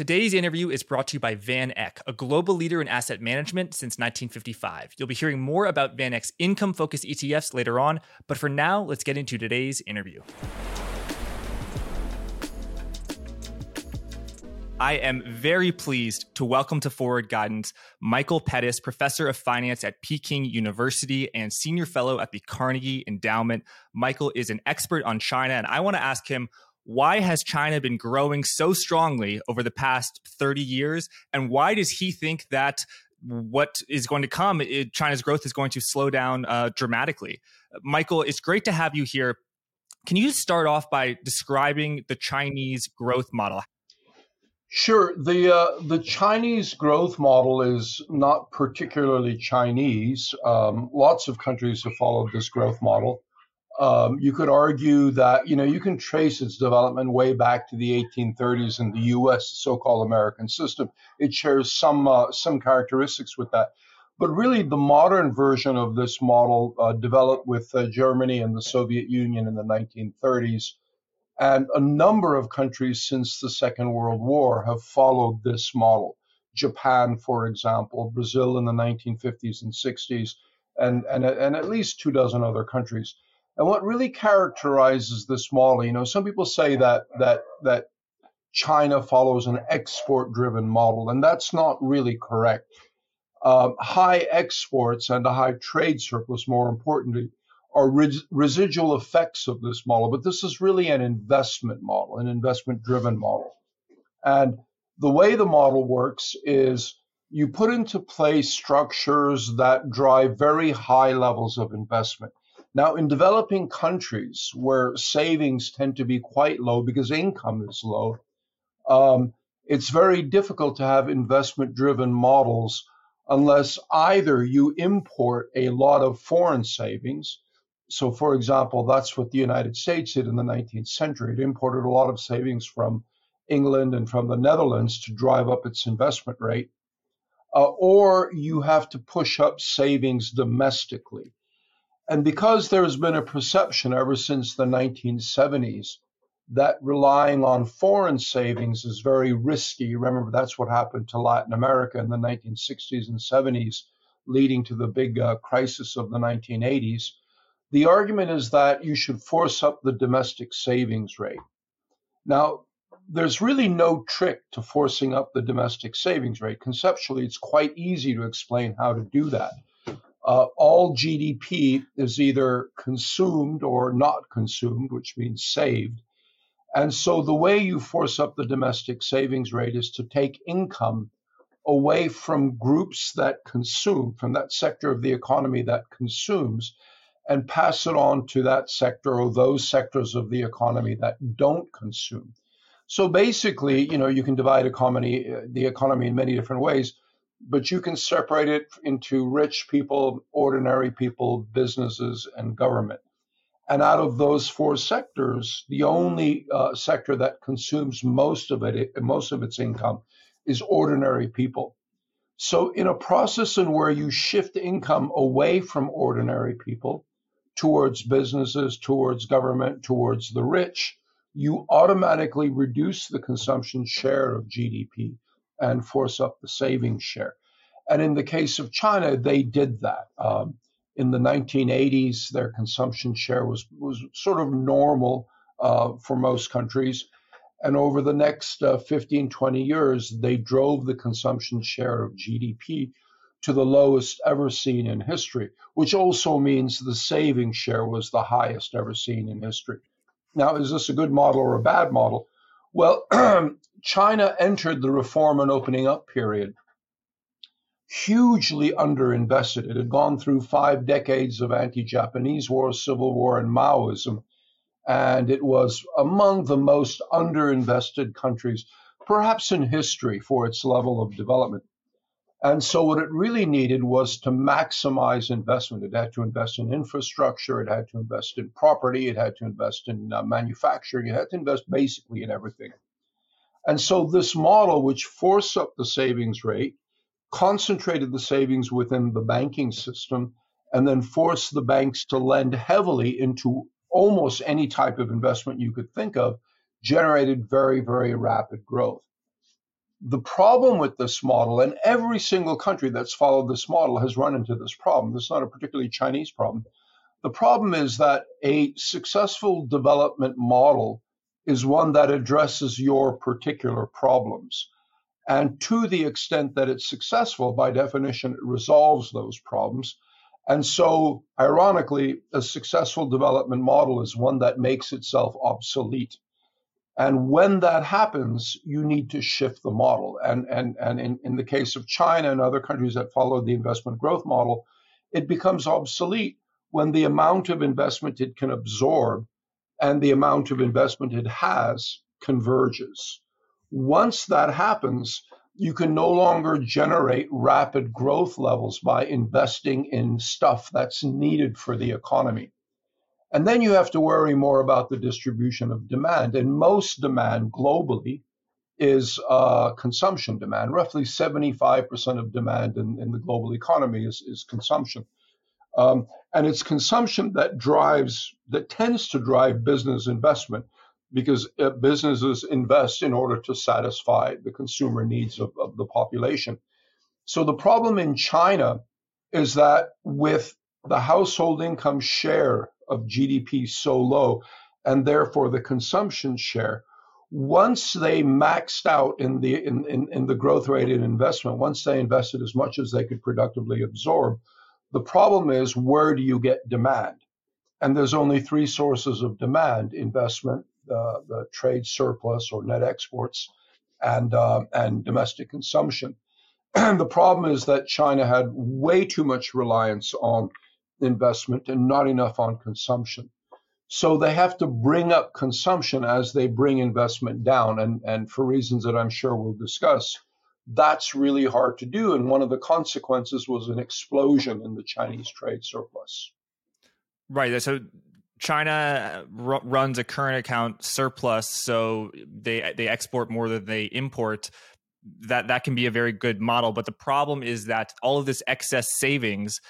Today's interview is brought to you by Van Eck, a global leader in asset management since 1955. You'll be hearing more about Van Eck's income focused ETFs later on, but for now, let's get into today's interview. I am very pleased to welcome to Forward Guidance Michael Pettis, professor of finance at Peking University and senior fellow at the Carnegie Endowment. Michael is an expert on China, and I want to ask him why has China been growing so strongly over the past 30 years? And why does he think that what is going to come, it, China's growth is going to slow down uh, dramatically? Michael, it's great to have you here. Can you start off by describing the Chinese growth model? Sure. The uh, the Chinese growth model is not particularly Chinese. Um, lots of countries have followed this growth model. Um, you could argue that you know you can trace its development way back to the 1830s in the U.S. so-called American system. It shares some uh, some characteristics with that, but really the modern version of this model uh, developed with uh, Germany and the Soviet Union in the 1930s and a number of countries since the Second World War have followed this model. Japan, for example, Brazil in the 1950s and 60s, and, and, and at least two dozen other countries. And what really characterizes this model, you know, some people say that that that China follows an export-driven model, and that's not really correct. Uh, high exports and a high trade surplus, more importantly, are res- residual effects of this model, but this is really an investment model, an investment driven model. And the way the model works is you put into place structures that drive very high levels of investment. Now, in developing countries where savings tend to be quite low because income is low, um, it's very difficult to have investment driven models unless either you import a lot of foreign savings so, for example, that's what the United States did in the 19th century. It imported a lot of savings from England and from the Netherlands to drive up its investment rate. Uh, or you have to push up savings domestically. And because there's been a perception ever since the 1970s that relying on foreign savings is very risky, remember that's what happened to Latin America in the 1960s and 70s, leading to the big uh, crisis of the 1980s the argument is that you should force up the domestic savings rate. Now, there's really no trick to forcing up the domestic savings rate. Conceptually, it's quite easy to explain how to do that. Uh, all GDP is either consumed or not consumed, which means saved. And so the way you force up the domestic savings rate is to take income away from groups that consume, from that sector of the economy that consumes, and pass it on to that sector or those sectors of the economy that don't consume. So basically, you know, you can divide economy, uh, the economy in many different ways, but you can separate it into rich people, ordinary people, businesses, and government. And out of those four sectors, the only uh, sector that consumes most of it, most of its income, is ordinary people. So, in a process in where you shift income away from ordinary people, towards businesses, towards government, towards the rich, you automatically reduce the consumption share of GDP and force up the savings share. And in the case of China, they did that. Um, in the 1980s, their consumption share was, was sort of normal uh, for most countries. And over the next uh, 15, 20 years, they drove the consumption share of GDP to the lowest ever seen in history, which also means the savings share was the highest ever seen in history. Now, is this a good model or a bad model? Well, China entered the reform and opening up period hugely underinvested. It had gone through five decades of anti Japanese war, civil war, and Maoism, and it was among the most underinvested countries, perhaps in history, for its level of development. And so, what it really needed was to maximize investment. It had to invest in infrastructure, it had to invest in property, it had to invest in uh, manufacturing, it had to invest basically in everything. And so, this model, which forced up the savings rate, concentrated the savings within the banking system, and then forced the banks to lend heavily into almost any type of investment you could think of, generated very, very rapid growth. The problem with this model, and every single country that's followed this model has run into this problem. This is not a particularly Chinese problem. The problem is that a successful development model is one that addresses your particular problems. And to the extent that it's successful, by definition, it resolves those problems. And so, ironically, a successful development model is one that makes itself obsolete. And when that happens, you need to shift the model. And, and, and in, in the case of China and other countries that follow the investment growth model, it becomes obsolete when the amount of investment it can absorb and the amount of investment it has converges. Once that happens, you can no longer generate rapid growth levels by investing in stuff that's needed for the economy. And then you have to worry more about the distribution of demand. And most demand globally is uh, consumption demand. Roughly 75% of demand in, in, the global economy is, is consumption. Um, and it's consumption that drives, that tends to drive business investment because uh, businesses invest in order to satisfy the consumer needs of, of the population. So the problem in China is that with the household income share of GDP so low, and therefore the consumption share, once they maxed out in the in, in, in the growth rate in investment, once they invested as much as they could productively absorb, the problem is where do you get demand? And there's only three sources of demand investment, the, the trade surplus or net exports, and, uh, and domestic consumption. And the problem is that China had way too much reliance on investment and not enough on consumption. So they have to bring up consumption as they bring investment down. And, and for reasons that I'm sure we'll discuss, that's really hard to do. And one of the consequences was an explosion in the Chinese trade surplus. Right. So China uh, r- runs a current account surplus, so they they export more than they import. That that can be a very good model, but the problem is that all of this excess savings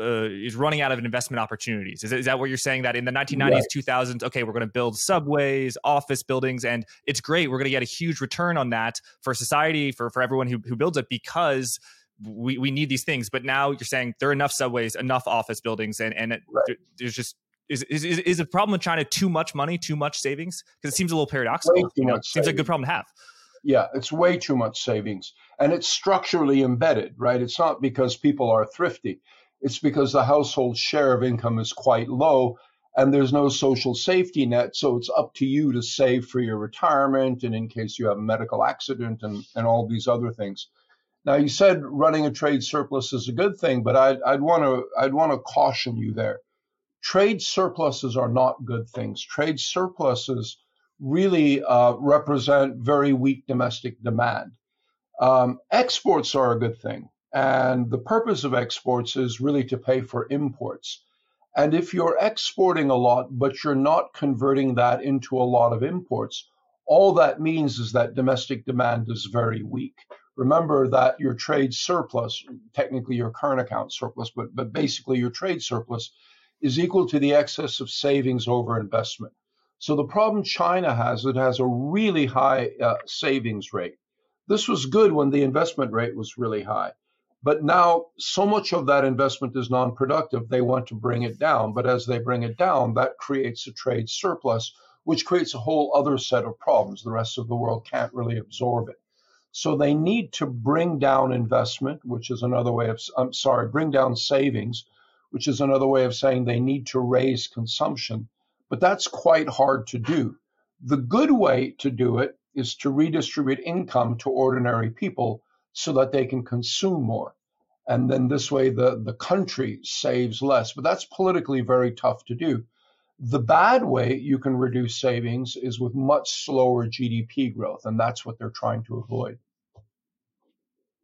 uh, is running out of investment opportunities. Is, is that what you're saying? That in the 1990s, right. 2000s, okay, we're going to build subways, office buildings, and it's great. We're going to get a huge return on that for society, for for everyone who who builds it, because we, we need these things. But now you're saying there are enough subways, enough office buildings, and and it, right. there's just is, is is the problem with China too much money, too much savings? Because it seems a little paradoxical. You know, seems like a good problem to have. Yeah, it's way too much savings, and it's structurally embedded, right? It's not because people are thrifty; it's because the household share of income is quite low, and there's no social safety net. So it's up to you to save for your retirement and in case you have a medical accident and and all these other things. Now, you said running a trade surplus is a good thing, but I'd, I'd want to I'd want to caution you there. Trade surpluses are not good things. Trade surpluses really uh, represent very weak domestic demand. Um, exports are a good thing, and the purpose of exports is really to pay for imports. And if you're exporting a lot, but you're not converting that into a lot of imports, all that means is that domestic demand is very weak remember that your trade surplus, technically your current account surplus, but, but basically your trade surplus is equal to the excess of savings over investment. So the problem China has, is it has a really high uh, savings rate. This was good when the investment rate was really high. But now so much of that investment is non productive, they want to bring it down. But as they bring it down, that creates a trade surplus, which creates a whole other set of problems. The rest of the world can't really absorb it. So they need to bring down investment, which is another way of, I'm sorry, bring down savings, which is another way of saying they need to raise consumption. But that's quite hard to do. The good way to do it is to redistribute income to ordinary people so that they can consume more. And then this way the, the country saves less. But that's politically very tough to do. The bad way you can reduce savings is with much slower GDP growth, and that's what they're trying to avoid.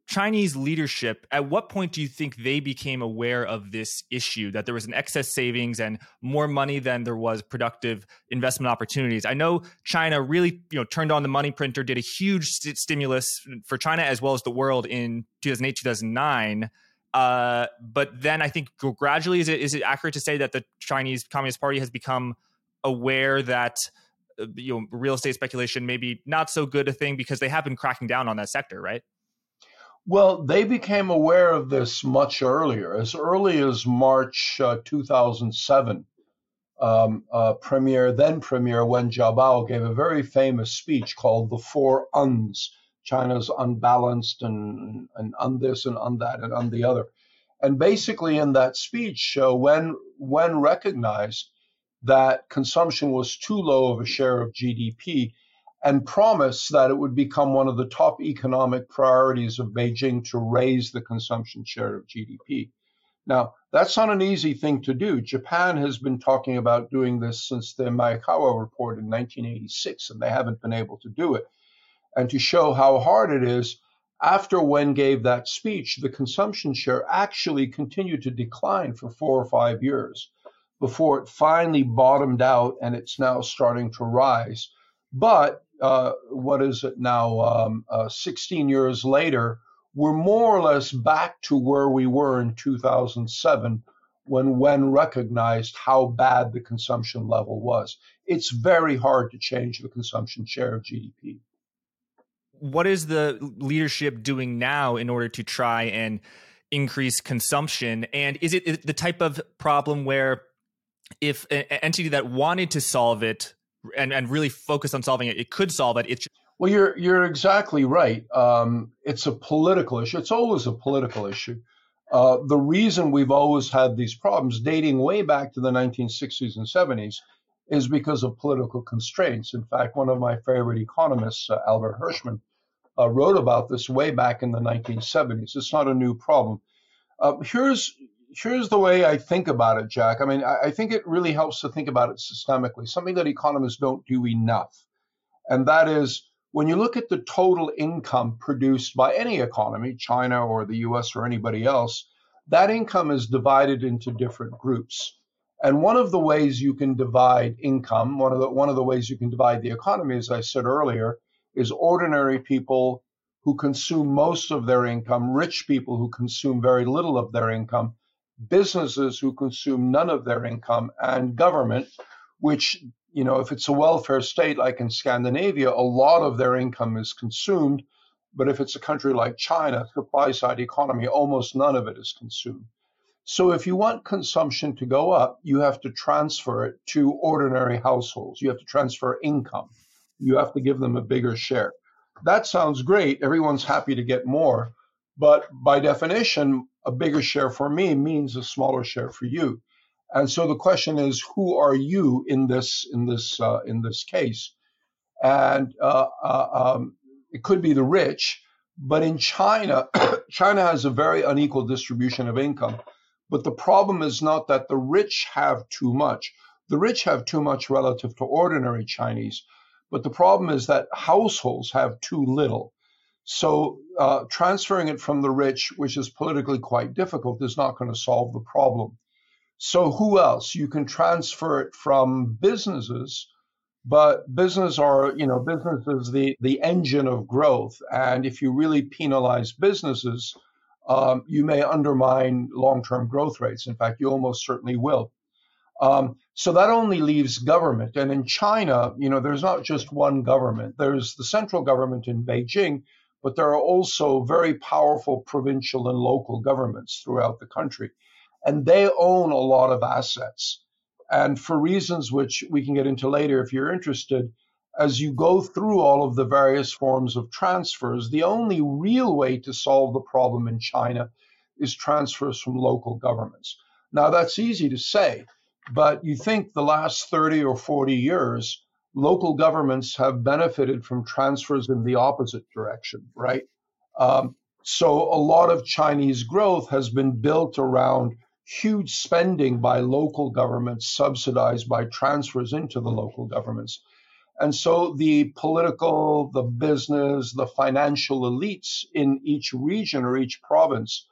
Chinese leadership, at what point do you think they became aware of this issue that there was an excess savings and more money than there was productive investment opportunities? I know China really, you know, turned on the money printer, did a huge st- stimulus for China as well as the world in 2008, 2009. Uh, but then I think gradually, is it is it accurate to say that the Chinese Communist Party has become aware that uh, you know real estate speculation maybe not so good a thing because they have been cracking down on that sector, right? Well, they became aware of this much earlier, as early as March uh, 2007. Um, uh, Premier, then Premier Wen Jiabao gave a very famous speech called "The Four Uns." China's unbalanced and and on this and on that and on the other, and basically in that speech, uh, Wen Wen recognized that consumption was too low of a share of GDP and promised that it would become one of the top economic priorities of Beijing to raise the consumption share of GDP. Now, that's not an easy thing to do. Japan has been talking about doing this since the Maekawa report in 1986, and they haven't been able to do it. And to show how hard it is, after Wen gave that speech, the consumption share actually continued to decline for four or five years before it finally bottomed out and it's now starting to rise. But uh, what is it now, um, uh, 16 years later, we're more or less back to where we were in 2007 when Wen recognized how bad the consumption level was. It's very hard to change the consumption share of GDP. What is the leadership doing now in order to try and increase consumption? And is it the type of problem where if an entity that wanted to solve it and, and really focus on solving it, it could solve it. It's well, you're you're exactly right. Um, it's a political issue. It's always a political issue. Uh, the reason we've always had these problems, dating way back to the 1960s and 70s, is because of political constraints. In fact, one of my favorite economists, uh, Albert Hirschman, uh, wrote about this way back in the 1970s. It's not a new problem. Uh, here's here's the way I think about it, Jack. I mean, I, I think it really helps to think about it systemically, something that economists don't do enough. And that is when you look at the total income produced by any economy, China or the US or anybody else, that income is divided into different groups. And one of the ways you can divide income, one of the one of the ways you can divide the economy, as I said earlier, is ordinary people who consume most of their income, rich people who consume very little of their income, businesses who consume none of their income, and government, which, you know, if it's a welfare state like in Scandinavia, a lot of their income is consumed. But if it's a country like China, supply side economy, almost none of it is consumed. So if you want consumption to go up, you have to transfer it to ordinary households. You have to transfer income. You have to give them a bigger share. That sounds great. Everyone's happy to get more. But by definition, a bigger share for me means a smaller share for you. And so the question is, who are you in this in this uh, in this case? And uh, uh, um, it could be the rich, but in China, China has a very unequal distribution of income. But the problem is not that the rich have too much. The rich have too much relative to ordinary Chinese. But the problem is that households have too little. So uh, transferring it from the rich, which is politically quite difficult, is not going to solve the problem. So who else? You can transfer it from businesses, but business are, you know, business is the, the engine of growth. And if you really penalize businesses, um, you may undermine long-term growth rates. In fact, you almost certainly will. Um, so that only leaves government. And in China, you know, there's not just one government. There's the central government in Beijing, but there are also very powerful provincial and local governments throughout the country. And they own a lot of assets. And for reasons which we can get into later if you're interested, as you go through all of the various forms of transfers, the only real way to solve the problem in China is transfers from local governments. Now, that's easy to say, but you think the last 30 or 40 years, local governments have benefited from transfers in the opposite direction, right? Um, so a lot of Chinese growth has been built around huge spending by local governments, subsidized by transfers into the local governments. And so the political, the business, the financial elites in each region or each province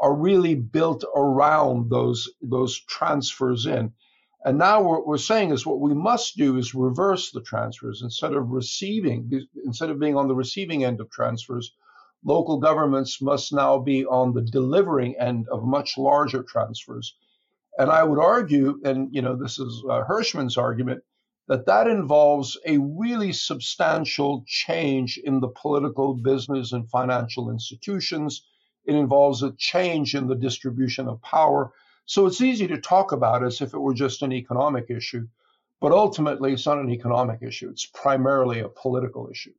are really built around those, those transfers in. And now what we're saying is what we must do is reverse the transfers instead of receiving, instead of being on the receiving end of transfers, local governments must now be on the delivering end of much larger transfers. And I would argue, and you know, this is uh, Hirschman's argument, that that involves a really substantial change in the political, business, and financial institutions. It involves a change in the distribution of power. So it's easy to talk about as if it were just an economic issue, but ultimately it's not an economic issue. It's primarily a political issue.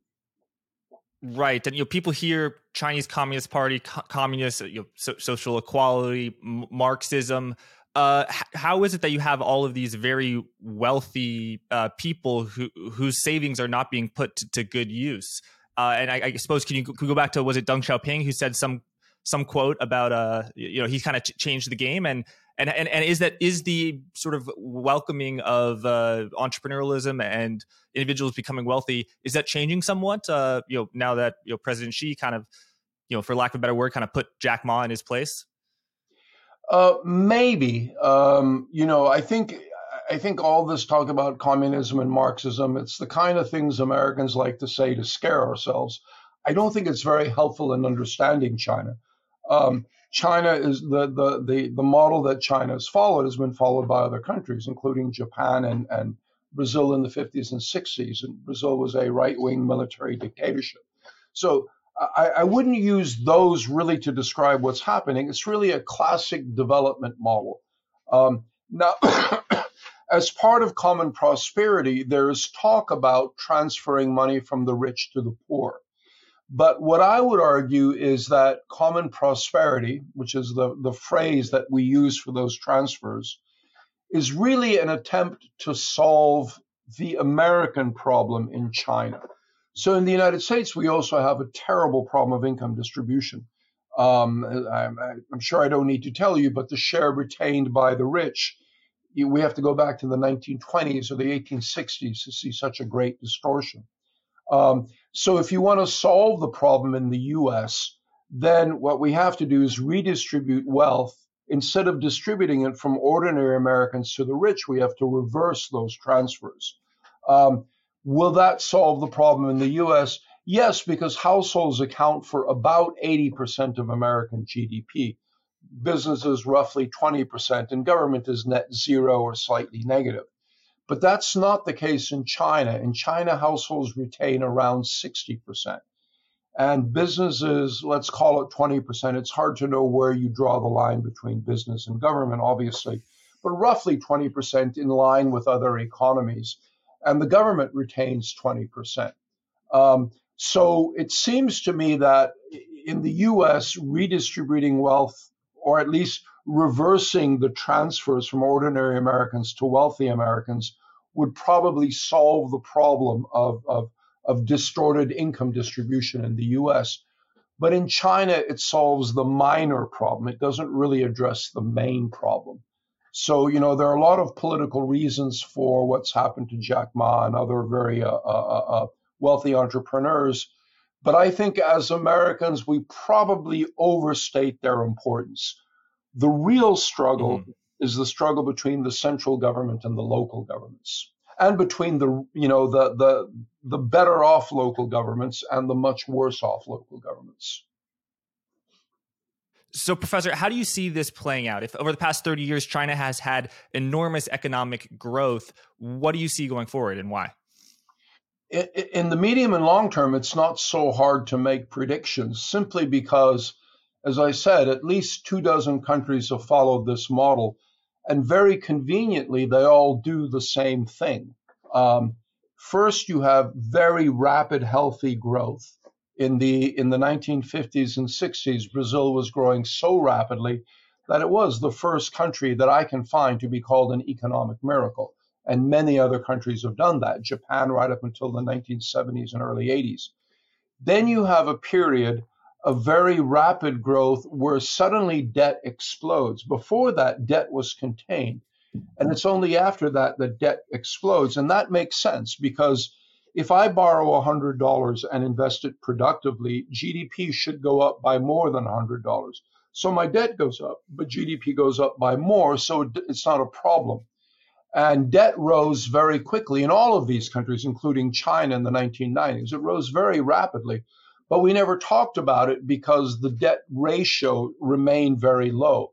Right, and you know, people hear Chinese Communist Party, co- communist, you know, so, social equality, m- Marxism. Uh, how is it that you have all of these very wealthy uh, people who whose savings are not being put to, to good use? Uh, and I, I, suppose can you, can you go back to was it Deng Xiaoping who said some some quote about uh you know he kind of ch- changed the game and and and and is that is the sort of welcoming of uh, entrepreneurialism and individuals becoming wealthy is that changing somewhat? Uh, you know, now that you know President Xi kind of, you know, for lack of a better word, kind of put Jack Ma in his place. Uh, maybe. Um, you know, I think I think all this talk about communism and Marxism, it's the kind of things Americans like to say to scare ourselves. I don't think it's very helpful in understanding China. Um, China is the, the, the, the model that China has followed has been followed by other countries, including Japan and, and Brazil in the 50s and 60s. And Brazil was a right wing military dictatorship. So I, I, wouldn't use those really to describe what's happening. It's really a classic development model. Um, now, as part of common prosperity, there's talk about transferring money from the rich to the poor. But what I would argue is that common prosperity, which is the, the phrase that we use for those transfers, is really an attempt to solve the American problem in China. So in the United States, we also have a terrible problem of income distribution. Um, I'm, I'm, sure I don't need to tell you, but the share retained by the rich, we have to go back to the 1920s or the 1860s to see such a great distortion. Um, so if you want to solve the problem in the US, then what we have to do is redistribute wealth. Instead of distributing it from ordinary Americans to the rich, we have to reverse those transfers. Um, will that solve the problem in the US? Yes, because households account for about 80% of American GDP. Businesses roughly 20%, and government is net zero or slightly negative. But that's not the case in China. In China, households retain around 60%. And businesses, let's call it 20%. It's hard to know where you draw the line between business and government, obviously, but roughly 20% in line with other economies. And the government retains 20%. Um, so it seems to me that in the US, redistributing wealth, or at least reversing the transfers from ordinary Americans to wealthy Americans would probably solve the problem of, of, of distorted income distribution in the US. But in China, it solves the minor problem. It doesn't really address the main problem. So, you know, there are a lot of political reasons for what's happened to Jack Ma and other very uh, uh, uh, uh wealthy entrepreneurs. But I think as Americans, we probably overstate their importance. The real struggle mm-hmm. is the struggle between the central government and the local governments, and between the you know the the the better off local governments and the much worse off local governments. So, Professor, how do you see this playing out? If over the past 30 years, China has had enormous economic growth, what do you see going forward and why? In the medium and long term, it's not so hard to make predictions simply because as I said, at least two dozen countries have followed this model, and very conveniently, they all do the same thing. Um, first, you have very rapid, healthy growth. In the in the 1950s and 60s, Brazil was growing so rapidly that it was the first country that I can find to be called an economic miracle. And many other countries have done that. Japan, right up until the 1970s and early 80s. Then you have a period a very rapid growth where suddenly debt explodes. Before that, debt was contained. And it's only after that that debt explodes. And that makes sense because if I borrow $100 and invest it productively, GDP should go up by more than $100. So my debt goes up, but GDP goes up by more. So it's not a problem. And debt rose very quickly in all of these countries, including China in the 1990s. It rose very rapidly but we never talked about it because the debt ratio remained very low.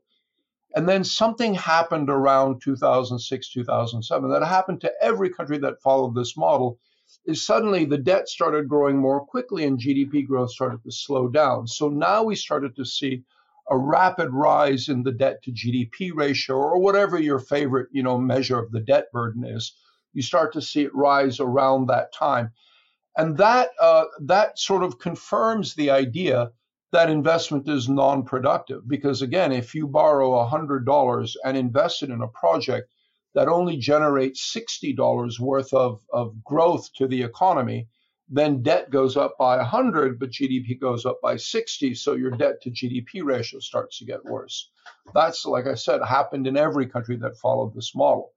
And then something happened around 2006, 2007 that happened to every country that followed this model is suddenly the debt started growing more quickly and GDP growth started to slow down. So now we started to see a rapid rise in the debt to GDP ratio or whatever your favorite, you know, measure of the debt burden is. You start to see it rise around that time. And that uh, that sort of confirms the idea that investment is non-productive because again, if you borrow $100 and invest it in a project that only generates $60 worth of, of growth to the economy, then debt goes up by 100, but GDP goes up by 60. So your debt to GDP ratio starts to get worse. That's, like I said, happened in every country that followed this model.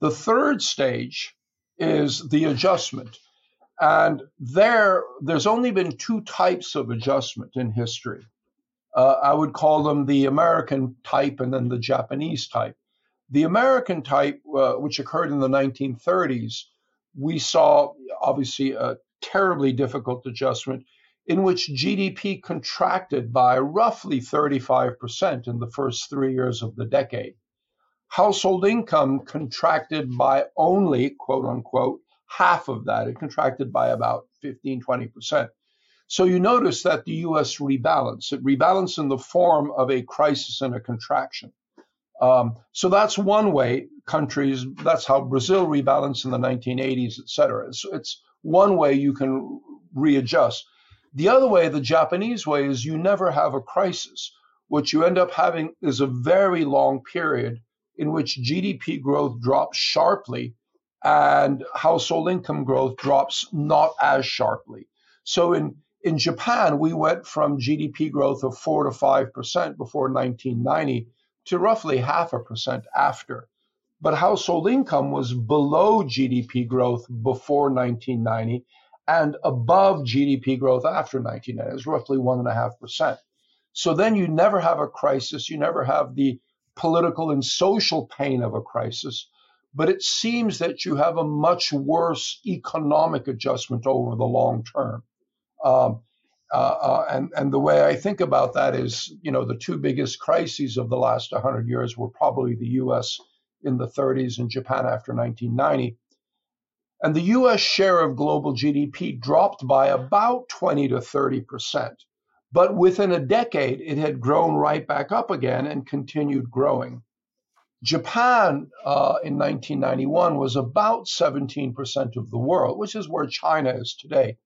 The third stage is the adjustment. And there, there's only been two types of adjustment in history. Uh, I would call them the American type and then the Japanese type. The American type, uh, which occurred in the 1930s, we saw obviously a terribly difficult adjustment in which GDP contracted by roughly 35% in the first three years of the decade. Household income contracted by only, quote unquote, half of that. It contracted by about 15, 20%. So you notice that the US rebalanced. It rebalanced in the form of a crisis and a contraction. Um, so that's one way countries, that's how Brazil rebalanced in the 1980s, et cetera. It's, it's one way you can readjust. The other way, the Japanese way, is you never have a crisis. What you end up having is a very long period in which GDP growth drops sharply and household income growth drops not as sharply. So in in Japan, we went from GDP growth of four to five percent before 1990 to roughly half a percent after. But household income was below GDP growth before 1990 and above GDP growth after 1990. It was roughly one and a half percent. So then you never have a crisis. You never have the political and social pain of a crisis. But it seems that you have a much worse economic adjustment over the long term. Um, uh, uh, and and the way I think about that is, you know, the two biggest crises of the last 100 years were probably the U.S. in the 30s and Japan after 1990. And the U.S. share of global GDP dropped by about 20 to 30 percent. But within a decade, it had grown right back up again and continued growing. Japan uh, in 1991 was about 17% of the world, which is where China is today.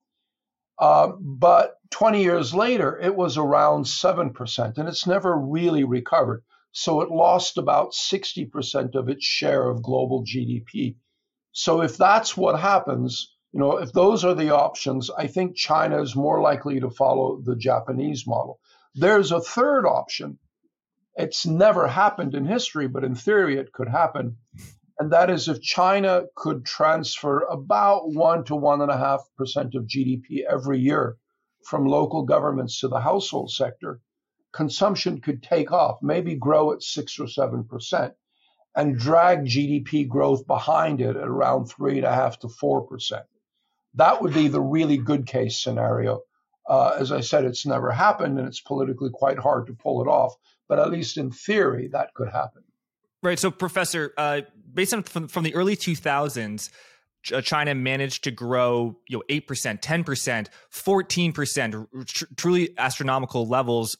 Uh, but 20 years later, it was around 7%, and it's never really recovered. So it lost about 60% of its share of global GDP. So if that's what happens, you know, if those are the options, I think China is more likely to follow the Japanese model. There's a third option. It's never happened in history, but in theory, it could happen and that is if China could transfer about one to one and a half percent of GDP every year from local governments to the household sector, consumption could take off, maybe grow at six or seven percent, and drag GDP growth behind it at around three and a half to four percent. That would be the really good case scenario. Uh, as I said, it's never happened, and it's politically quite hard to pull it off. But at least in theory, that could happen. Right. So, Professor, uh, based on from, from the early 2000s, uh, China managed to grow, you know, eight percent, ten percent, fourteen percent, truly astronomical levels.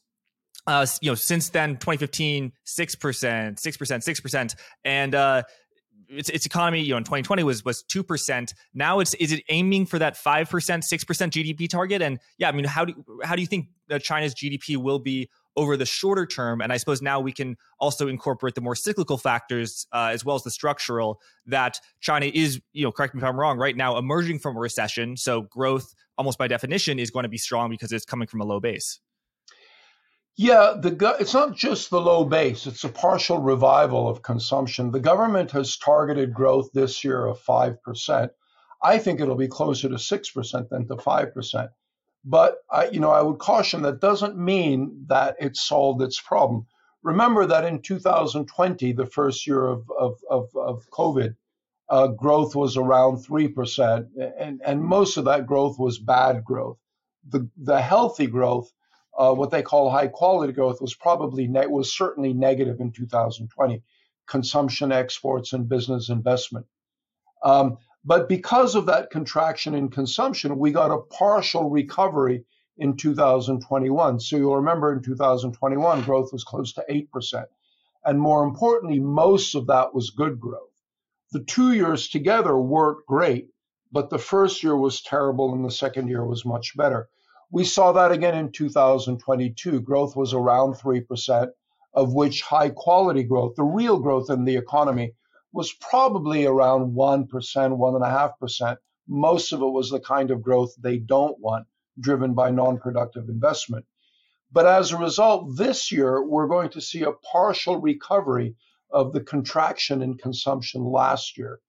Uh, you know, since then, 2015, six percent, six percent, six percent, and uh, its its economy, you know, in 2020 was was two percent. Now it's is it aiming for that five percent, six percent GDP target? And yeah, I mean, how do how do you think China's GDP will be over the shorter term. And I suppose now we can also incorporate the more cyclical factors uh, as well as the structural that China is, you know, correct me if I'm wrong, right now emerging from a recession. So growth, almost by definition, is going to be strong because it's coming from a low base. Yeah, the it's not just the low base; it's a partial revival of consumption. The government has targeted growth this year of five percent. I think it'll be closer to six percent than to five percent. But I, you know, I would caution that doesn't mean that it solved its problem. Remember that in 2020, the first year of of of, of COVID, uh, growth was around three percent, and and most of that growth was bad growth. The the healthy growth uh, what they call high quality growth was probably ne- was certainly negative in 2020. Consumption, exports, and business investment. Um, but because of that contraction in consumption, we got a partial recovery in 2021. So you'll remember in 2021, growth was close to 8%. And more importantly, most of that was good growth. The two years together weren't great, but the first year was terrible and the second year was much better. We saw that again in 2022. Growth was around 3%, of which high quality growth, the real growth in the economy, was probably around 1%, 1.5%. Most of it was the kind of growth they don't want, driven by non productive investment. But as a result, this year, we're going to see a partial recovery of the contraction in consumption last year.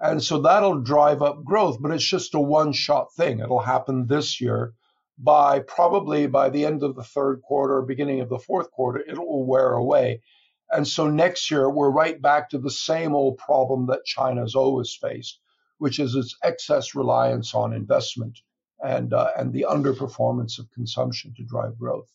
And so that'll drive up growth, but it's just a one shot thing. It'll happen this year by probably by the end of the third quarter, beginning of the fourth quarter, it will wear away. And so next year, we're right back to the same old problem that China's always faced, which is its excess reliance on investment and, uh, and the underperformance of consumption to drive growth.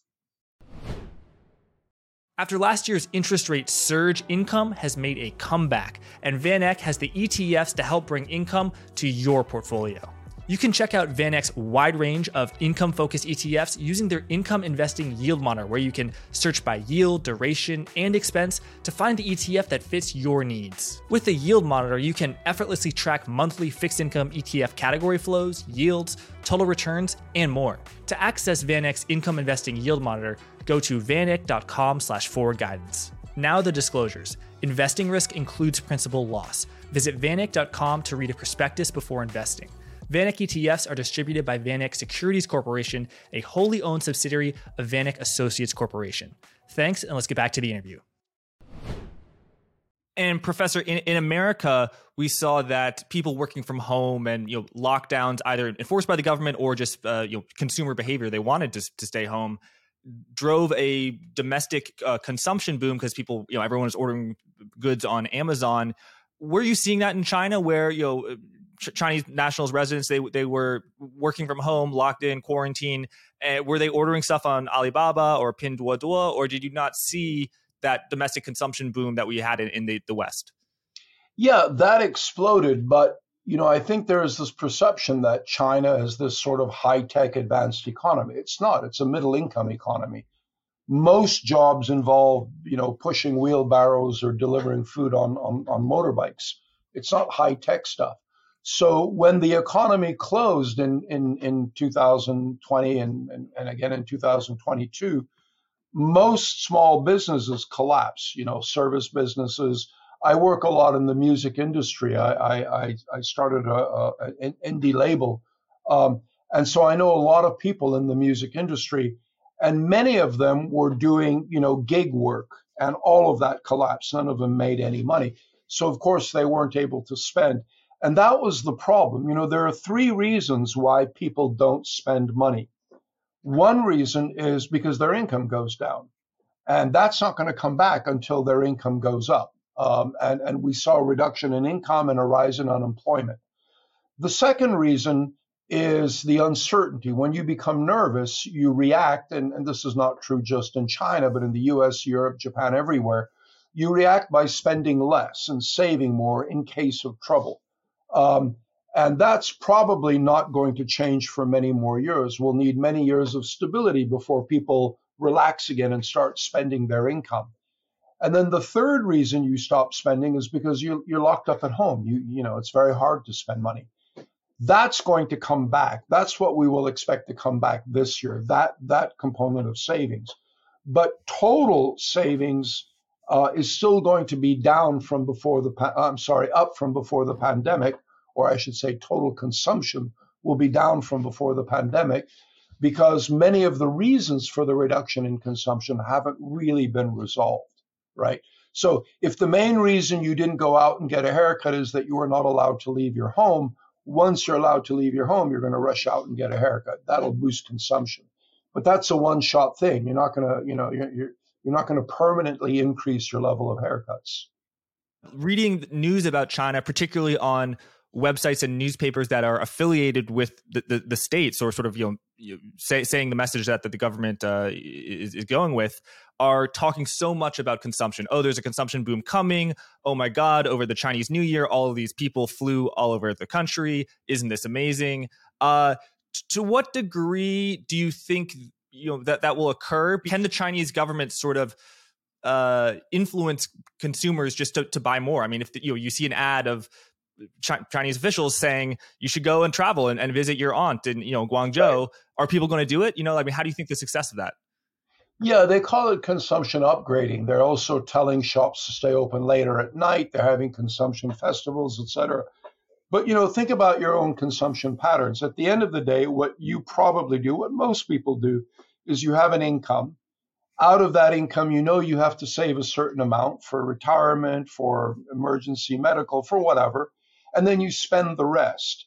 After last year's interest rate surge, income has made a comeback, and VanEck has the ETFs to help bring income to your portfolio. You can check out VanEck's wide range of income focused ETFs using their income investing yield monitor, where you can search by yield, duration, and expense to find the ETF that fits your needs. With the yield monitor, you can effortlessly track monthly fixed income ETF category flows, yields, total returns, and more. To access VanEck's income investing yield monitor, go to vaneck.com slash forward guidance. Now the disclosures. Investing risk includes principal loss. Visit vaneck.com to read a prospectus before investing. VanEck ETFs are distributed by VanEck Securities Corporation, a wholly owned subsidiary of VanEck Associates Corporation. Thanks, and let's get back to the interview. And Professor, in, in America, we saw that people working from home and you know lockdowns, either enforced by the government or just uh, you know consumer behavior, they wanted to, to stay home, drove a domestic uh, consumption boom because people, you know, everyone was ordering goods on Amazon. Were you seeing that in China, where you know Chinese nationals residents they they were working from home, locked in quarantine. Uh, were they ordering stuff on Alibaba or Pinduoduo, or did you not see that domestic consumption boom that we had in, in the, the West? Yeah, that exploded, but you know, I think there is this perception that China is this sort of high tech advanced economy. It's not. It's a middle income economy. Most jobs involve, you know, pushing wheelbarrows or delivering food on, on, on motorbikes. It's not high tech stuff. So when the economy closed in, in, in 2020 and, and, and again in 2022, most small businesses collapse, you know, service businesses. I work a lot in the music industry. I, I, I started a, a, an indie label. Um, and so I know a lot of people in the music industry, and many of them were doing, you know, gig work, and all of that collapsed. None of them made any money. So, of course, they weren't able to spend. And that was the problem. You know, there are three reasons why people don't spend money. One reason is because their income goes down. And that's not going to come back until their income goes up. Um, and, and we saw a reduction in income and a rise in unemployment. The second reason is the uncertainty. When you become nervous, you react, and, and this is not true just in China, but in the US, Europe, Japan, everywhere, you react by spending less and saving more in case of trouble. Um, and that's probably not going to change for many more years. We'll need many years of stability before people relax again and start spending their income. And then the third reason you stop spending is because you, you're locked up at home. You, you know, it's very hard to spend money. That's going to come back. That's what we will expect to come back this year. That that component of savings, but total savings uh, is still going to be down from before the, I'm sorry, up from before the pandemic, or I should say total consumption will be down from before the pandemic because many of the reasons for the reduction in consumption haven't really been resolved, right? So if the main reason you didn't go out and get a haircut is that you were not allowed to leave your home, once you're allowed to leave your home, you're going to rush out and get a haircut. That'll boost consumption. But that's a one shot thing. You're not going to, you know, you're, you're you're not going to permanently increase your level of haircuts. Reading news about China, particularly on websites and newspapers that are affiliated with the, the, the states or sort of you know say, saying the message that, that the government uh, is, is going with are talking so much about consumption. Oh, there's a consumption boom coming. Oh my God, over the Chinese New Year, all of these people flew all over the country. Isn't this amazing? Uh, to what degree do you think you know that that will occur? Can the Chinese government sort of uh, influence consumers just to, to buy more? I mean, if the, you know you see an ad of Chinese officials saying you should go and travel and, and visit your aunt in you know Guangzhou. Right. Are people going to do it? You know, I mean, how do you think the success of that? Yeah, they call it consumption upgrading. They're also telling shops to stay open later at night. They're having consumption festivals, etc. But you know, think about your own consumption patterns. At the end of the day, what you probably do, what most people do, is you have an income. Out of that income, you know you have to save a certain amount for retirement, for emergency medical, for whatever and then you spend the rest.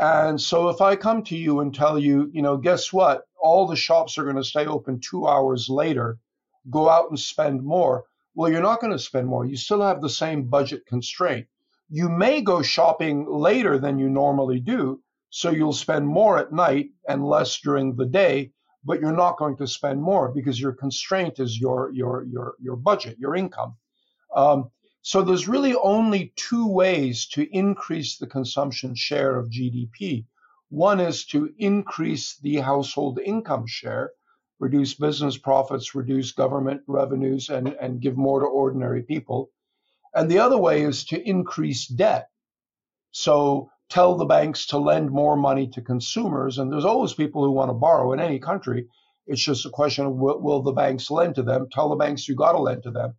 And so if I come to you and tell you, you know, guess what? All the shops are going to stay open two hours later, go out and spend more. Well, you're not going to spend more. You still have the same budget constraint. You may go shopping later than you normally do, so you'll spend more at night and less during the day, but you're not going to spend more because your constraint is your your your your budget, your income. Um, so there's really only two ways to increase the consumption share of GDP. One is to increase the household income share, reduce business profits, reduce government revenues, and, and give more to ordinary people. And the other way is to increase debt. So tell the banks to lend more money to consumers. And there's always people who want to borrow in any country. It's just a question of will, will the banks lend to them? Tell the banks you got to lend to them.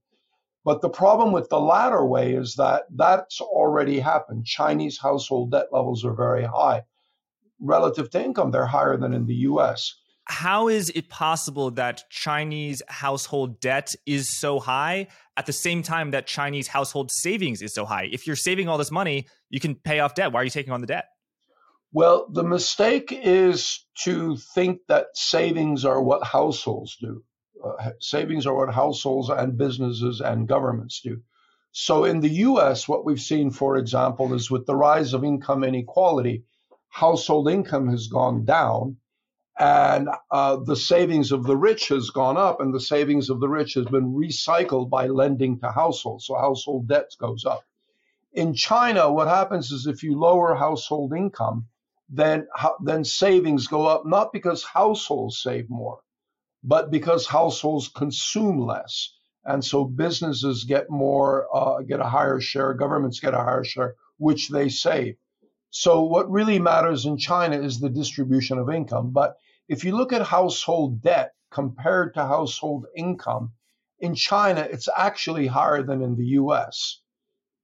But the problem with the latter way is that that's already happened. Chinese household debt levels are very high. Relative to income, they're higher than in the US. How is it possible that Chinese household debt is so high at the same time that Chinese household savings is so high? If you're saving all this money, you can pay off debt. Why are you taking on the debt? Well, the mistake is to think that savings are what households do uh, savings are what households and businesses and governments do. So in the US, what we've seen, for example, is with the rise of income inequality, household income has gone down and uh, the savings of the rich has gone up and the savings of the rich has been recycled by lending to households. So household debt goes up. In China, what happens is if you lower household income, then, then savings go up, not because households save more, but because households consume less. And so businesses get more, uh, get a higher share, governments get a higher share, which they save. So what really matters in China is the distribution of income. But if you look at household debt compared to household income, in China, it's actually higher than in the US.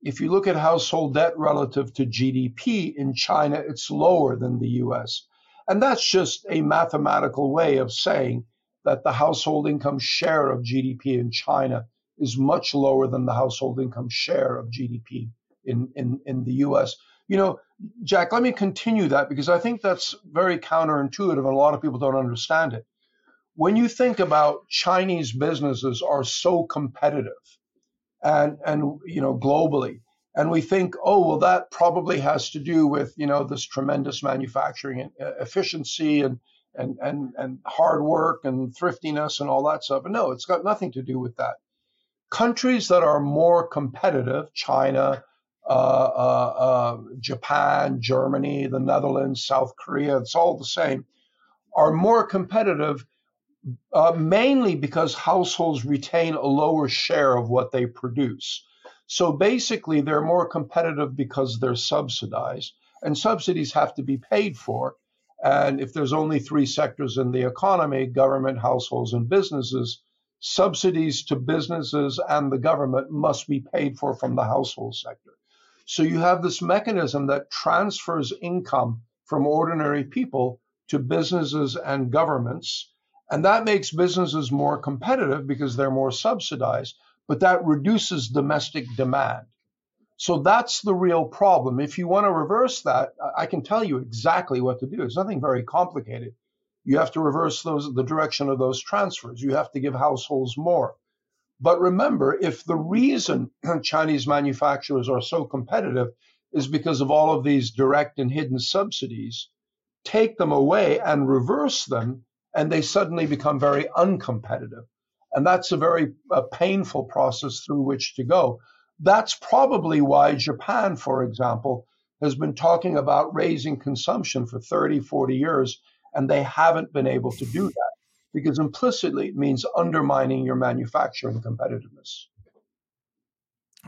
If you look at household debt relative to GDP in China, it's lower than the US. And that's just a mathematical way of saying that the household income share of GDP in China is much lower than the household income share of GDP in, in, in the US. You know, Jack, let me continue that because I think that's very counterintuitive and a lot of people don't understand it. When you think about Chinese businesses are so competitive and, and you know, globally, and we think, oh, well, that probably has to do with, you know, this tremendous manufacturing uh, efficiency and, and and and hard work and thriftiness and all that stuff. And no, it's got nothing to do with that. Countries that are more competitive, China, Uh, uh, uh, Japan, Germany, the Netherlands, South Korea, it's all the same, are more competitive uh, mainly because households retain a lower share of what they produce. So basically, they're more competitive because they're subsidized, and subsidies have to be paid for. And if there's only three sectors in the economy government, households, and businesses subsidies to businesses and the government must be paid for from the household sector. So you have this mechanism that transfers income from ordinary people to businesses and governments. And that makes businesses more competitive because they're more subsidized, but that reduces domestic demand. So that's the real problem. If you want to reverse that, I can tell you exactly what to do. It's nothing very complicated. You have to reverse those the direction of those transfers. You have to give households more. But remember, if the reason Chinese manufacturers are so competitive is because of all of these direct and hidden subsidies, take them away and reverse them, and they suddenly become very uncompetitive. And that's a very uh, painful process through which to go. That's probably why Japan, for example, has been talking about raising consumption for 30, 40 years, and they haven't been able to do that because implicitly it means undermining your manufacturing competitiveness.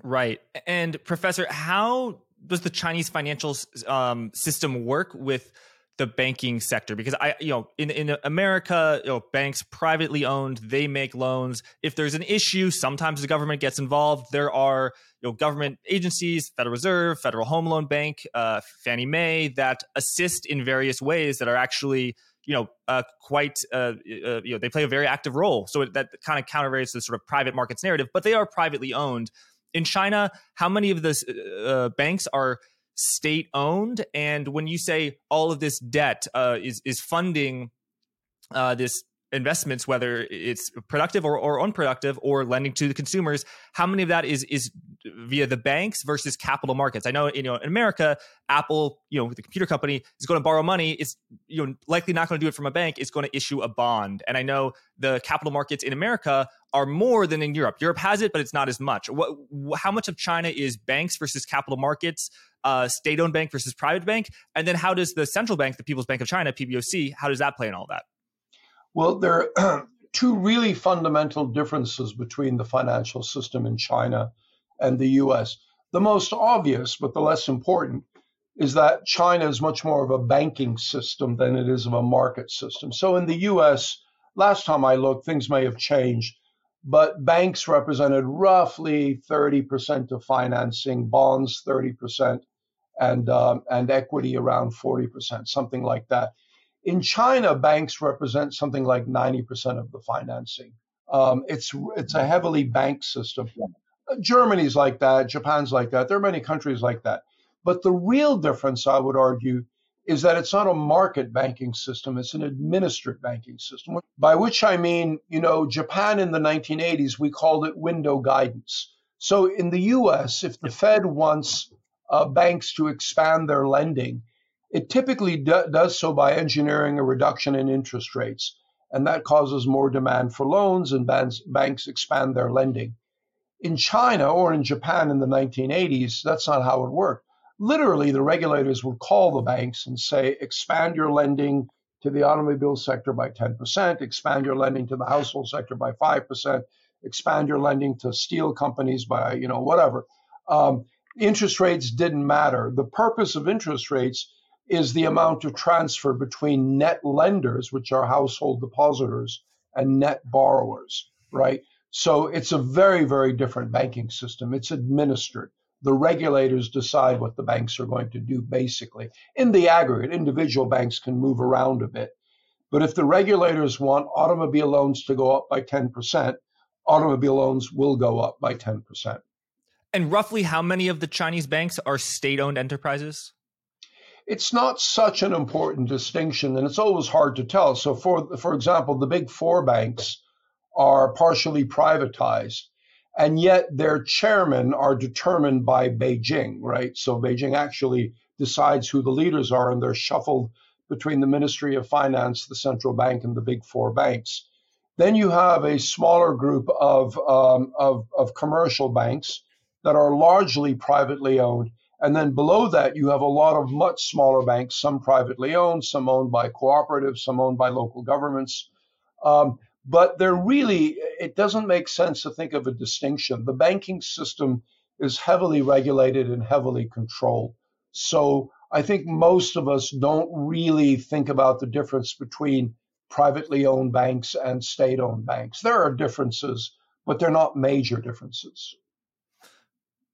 Right. And, Professor, how does the Chinese financial um, system work with the banking sector because I, you know, in in America, you know, banks privately owned, they make loans. If there's an issue, sometimes the government gets involved. There are you know government agencies, Federal Reserve, Federal Home Loan Bank, uh, Fannie Mae, that assist in various ways that are actually you know uh, quite uh, uh, you know they play a very active role. So that kind of countervails the sort of private markets narrative, but they are privately owned. In China, how many of the uh, uh, banks are state owned. And when you say all of this debt is is funding this investments, whether it's productive or, or unproductive, or lending to the consumers, how many of that is is via the banks versus capital markets? I know you know in America, Apple, you know, the computer company is going to borrow money. It's you know likely not going to do it from a bank. It's going to issue a bond. And I know the capital markets in America are more than in Europe. Europe has it, but it's not as much. What, how much of China is banks versus capital markets? uh, state-owned bank versus private bank, and then how does the central bank, the People's Bank of China, PBOC, how does that play in all that? Well, there are two really fundamental differences between the financial system in China and the U.S. The most obvious, but the less important, is that China is much more of a banking system than it is of a market system. So in the US, last time I looked, things may have changed, but banks represented roughly 30% of financing, bonds 30%, and um, and equity around 40%, something like that. In China, banks represent something like 90% of the financing. Um, it's it's a heavily bank system. Germany's like that. Japan's like that. There are many countries like that. But the real difference, I would argue, is that it's not a market banking system, it's an administered banking system. By which I mean, you know, Japan in the 1980s, we called it window guidance. So in the US, if the Fed wants uh, banks to expand their lending, it typically do- does so by engineering a reduction in interest rates. And that causes more demand for loans, and banks, banks expand their lending. In China or in Japan in the 1980s, that's not how it worked literally the regulators would call the banks and say, expand your lending to the automobile sector by 10%, expand your lending to the household sector by 5%, expand your lending to steel companies by, you know, whatever. Um, interest rates didn't matter. The purpose of interest rates is the amount of transfer between net lenders, which are household depositors, and net borrowers, right? So it's a very, very different banking system. It's administered the regulators decide what the banks are going to do, basically. In the aggregate, individual banks can move around a bit. But if the regulators want automobile loans to go up by 10%, automobile loans will go up by 10%. And roughly how many of the Chinese banks are state owned enterprises? It's not such an important distinction, and it's always hard to tell. So, for, for example, the big four banks are partially privatized and yet their chairmen are determined by Beijing, right? So Beijing actually decides who the leaders are, and they're shuffled between the Ministry of Finance, the central bank, and the big four banks. Then you have a smaller group of, um, of, of commercial banks that are largely privately owned. And then below that, you have a lot of much smaller banks, some privately owned, some owned by cooperatives, some owned by local governments. Um, but there really, it doesn't make sense to think of a distinction. The banking system is heavily regulated and heavily controlled. So I think most of us don't really think about the difference between privately owned banks and state owned banks. There are differences, but they're not major differences.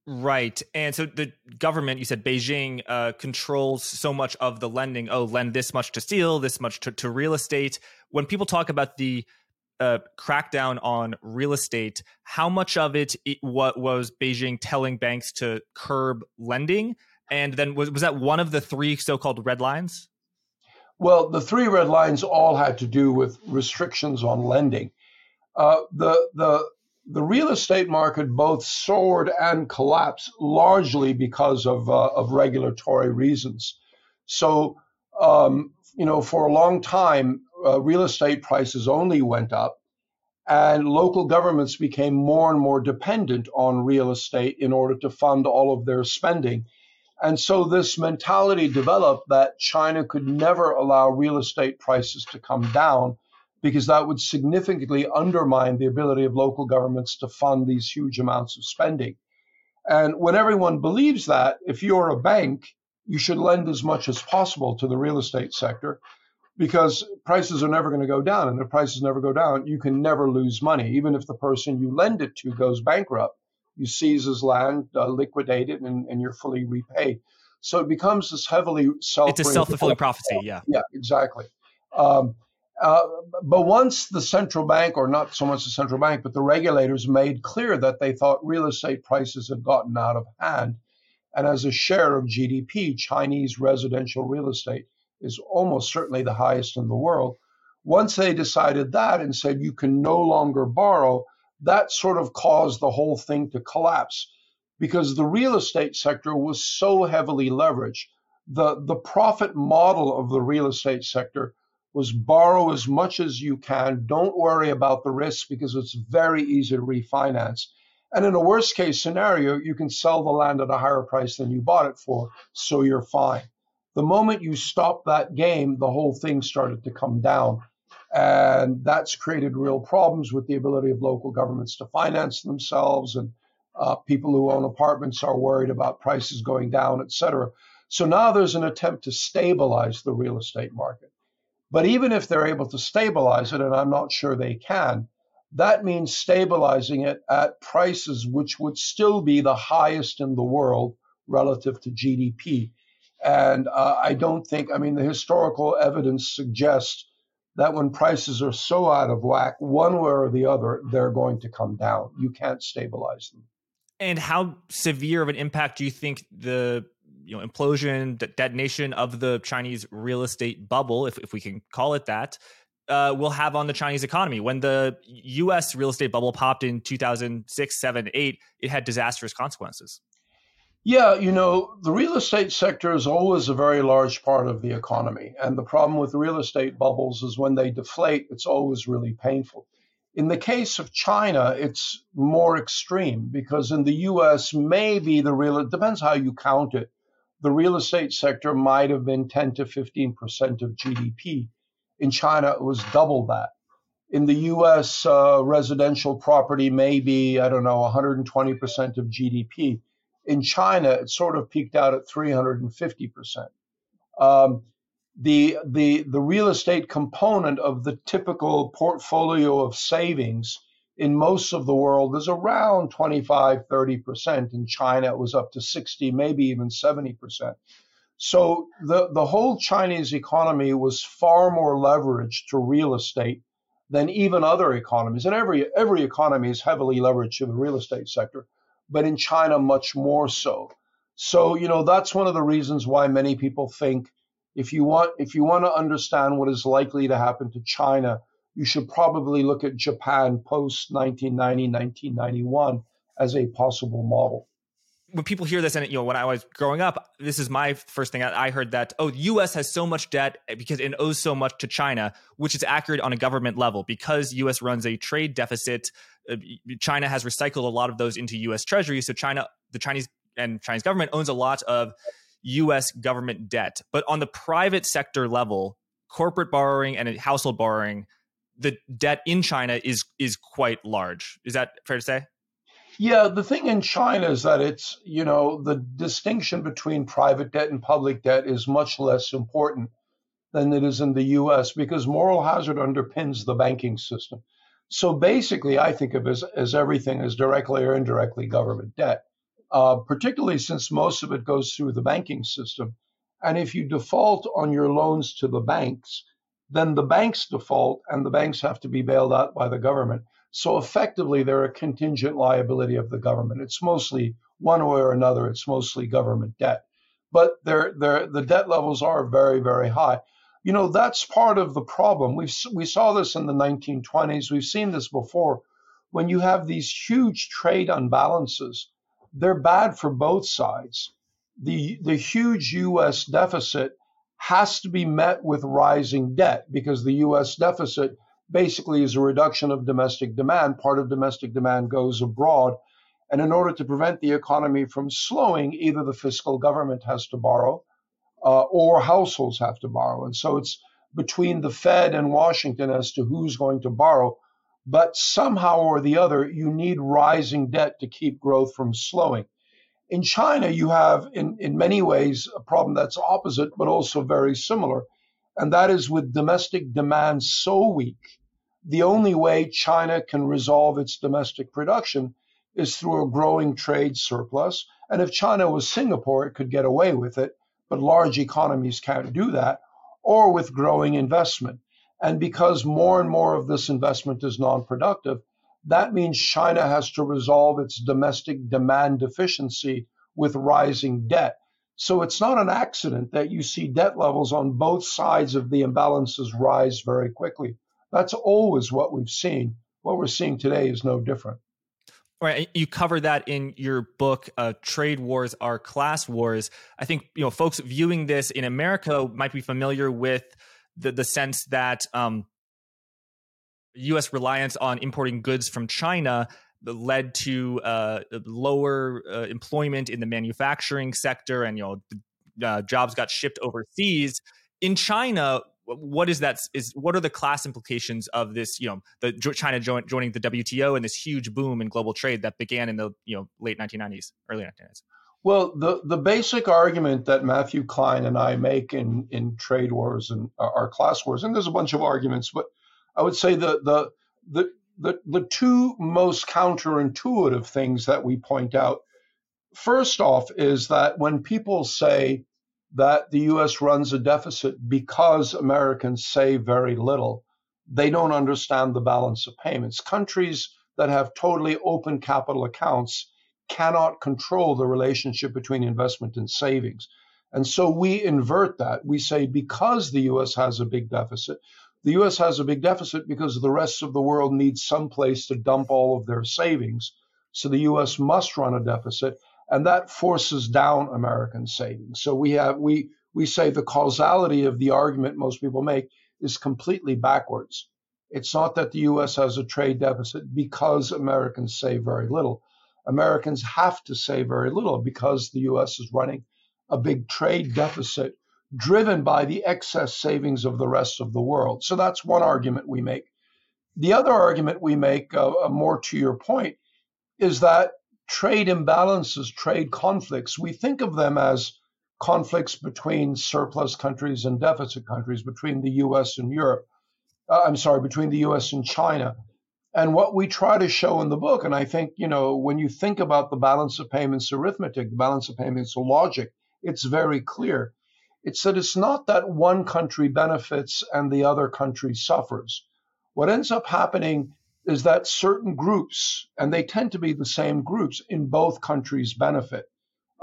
Right. And so the government, you said Beijing, uh, controls so much of the lending. Oh, lend this much to steel, this much to, to real estate. When people talk about the uh, crackdown on real estate, how much of it, it what was Beijing telling banks to curb lending? And then was, was that one of the three so-called red lines? Well, the three red lines all had to do with restrictions on lending. Uh, the the the real estate market both soared and collapsed largely because of, uh, of regulatory reasons. So, um, you know, for a long time, uh, real estate prices only went up, and local governments became more and more dependent on real estate in order to fund all of their spending. And so this mentality developed that China could never allow real estate prices to come down because that would significantly undermine the ability of local governments to fund these huge amounts of spending. And when everyone believes that, if you're a bank, you should lend as much as possible to the real estate sector because prices are never going to go down. And if prices never go down, you can never lose money. Even if the person you lend it to goes bankrupt, you seize his land, uh, liquidate it, and, and you're fully repaid. So it becomes this heavily self. It's a self fulfilling prophecy. Yeah. Yeah, exactly. Um, uh, but once the central bank, or not so much the central bank, but the regulators made clear that they thought real estate prices had gotten out of hand, and as a share of GDP, Chinese residential real estate is almost certainly the highest in the world. Once they decided that and said you can no longer borrow, that sort of caused the whole thing to collapse because the real estate sector was so heavily leveraged. The, the profit model of the real estate sector was borrow as much as you can. Don't worry about the risk because it's very easy to refinance. And in a worst case scenario, you can sell the land at a higher price than you bought it for, so you're fine. The moment you stop that game, the whole thing started to come down. And that's created real problems with the ability of local governments to finance themselves. And uh, people who own apartments are worried about prices going down, et cetera. So now there's an attempt to stabilize the real estate market. But even if they're able to stabilize it, and I'm not sure they can, that means stabilizing it at prices which would still be the highest in the world relative to GDP. And uh, I don't think, I mean, the historical evidence suggests that when prices are so out of whack, one way or the other, they're going to come down. You can't stabilize them. And how severe of an impact do you think the you know implosion, detonation of the Chinese real estate bubble, if if we can call it that, uh, will have on the Chinese economy. When the U.S. real estate bubble popped in 2006, 7, 8, it had disastrous consequences. Yeah, you know, the real estate sector is always a very large part of the economy. And the problem with real estate bubbles is when they deflate, it's always really painful. In the case of China, it's more extreme because in the US, maybe the real, it depends how you count it the real estate sector might have been 10 to 15% of GDP. In China, it was double that. In the US, uh, residential property may be, I don't know, 120% of GDP. In China, it sort of peaked out at 350%. Um, the, the, the real estate component of the typical portfolio of savings in most of the world is around 25, 30%. In China, it was up to 60, maybe even 70%. So the, the whole Chinese economy was far more leveraged to real estate than even other economies. And every, every economy is heavily leveraged to the real estate sector, but in China, much more so. So, you know, that's one of the reasons why many people think if you want, if you want to understand what is likely to happen to China, you should probably look at Japan post 1990, 1991 as a possible model. When people hear this, and you know, when I was growing up, this is my first thing. I heard that oh, the U.S. has so much debt because it owes so much to China, which is accurate on a government level because U.S. runs a trade deficit. Uh, China has recycled a lot of those into U.S. Treasury, so China, the Chinese and Chinese government owns a lot of U.S. government debt. But on the private sector level, corporate borrowing and household borrowing the debt in China is is quite large. Is that fair to say? Yeah, the thing in China is that it's, you know, the distinction between private debt and public debt is much less important than it is in the US because moral hazard underpins the banking system. So basically, I think of as, as everything as directly or indirectly government debt, uh, particularly since most of it goes through the banking system. And if you default on your loans to the banks, then the banks default and the banks have to be bailed out by the government. So effectively, they're a contingent liability of the government. It's mostly one way or another, it's mostly government debt. But they're, they're, the debt levels are very, very high. You know, that's part of the problem. we we saw this in the 1920s. We've seen this before when you have these huge trade unbalances, they're bad for both sides. The, the huge US deficit has to be met with rising debt because the US deficit basically is a reduction of domestic demand. Part of domestic demand goes abroad. And in order to prevent the economy from slowing, either the fiscal government has to borrow uh, or households have to borrow. And so it's between the Fed and Washington as to who's going to borrow. But somehow or the other, you need rising debt to keep growth from slowing. In China, you have, in, in many ways, a problem that's opposite, but also very similar. And that is with domestic demand so weak, the only way China can resolve its domestic production is through a growing trade surplus. And if China was Singapore, it could get away with it, but large economies can't do that, or with growing investment. And because more and more of this investment is non productive, that means China has to resolve its domestic demand deficiency with rising debt. So it's not an accident that you see debt levels on both sides of the imbalances rise very quickly. That's always what we've seen. What we're seeing today is no different. Right, you cover that in your book, uh, "Trade Wars Are Class Wars." I think you know folks viewing this in America might be familiar with the the sense that um, U.S. reliance on importing goods from China led to uh, lower uh, employment in the manufacturing sector, and you know uh, jobs got shipped overseas. In China, what is that? Is what are the class implications of this? You know, the China join, joining the WTO and this huge boom in global trade that began in the you know late 1990s, early 1990s. Well, the, the basic argument that Matthew Klein and I make in, in trade wars and our class wars, and there's a bunch of arguments, but I would say the the the the, the two most counterintuitive things that we point out. First off, is that when people say that the US runs a deficit because Americans save very little, they don't understand the balance of payments. Countries that have totally open capital accounts cannot control the relationship between investment and savings. And so we invert that. We say because the US has a big deficit, the US has a big deficit because the rest of the world needs some place to dump all of their savings. So the US must run a deficit, and that forces down American savings. So we have we we say the causality of the argument most people make is completely backwards. It's not that the US has a trade deficit because Americans save very little. Americans have to save very little because the US is running a big trade deficit driven by the excess savings of the rest of the world. So that's one argument we make. The other argument we make, uh, uh, more to your point, is that trade imbalances, trade conflicts, we think of them as conflicts between surplus countries and deficit countries, between the US and Europe. Uh, I'm sorry, between the US and China. And what we try to show in the book, and I think, you know, when you think about the balance of payments arithmetic, the balance of payments logic, it's very clear it's that it's not that one country benefits and the other country suffers. What ends up happening is that certain groups, and they tend to be the same groups in both countries, benefit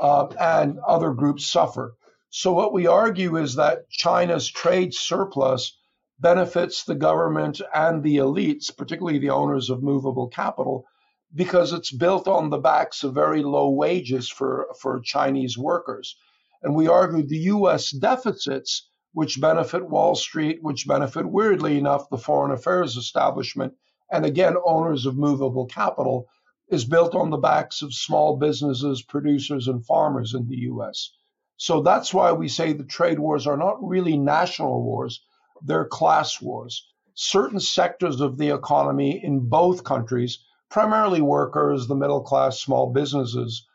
uh, and other groups suffer. So, what we argue is that China's trade surplus benefits the government and the elites, particularly the owners of movable capital, because it's built on the backs of very low wages for, for Chinese workers. And we argued the US deficits, which benefit Wall Street, which benefit, weirdly enough, the foreign affairs establishment, and again, owners of movable capital, is built on the backs of small businesses, producers, and farmers in the US. So that's why we say the trade wars are not really national wars, they're class wars. Certain sectors of the economy in both countries, primarily workers, the middle class, small businesses,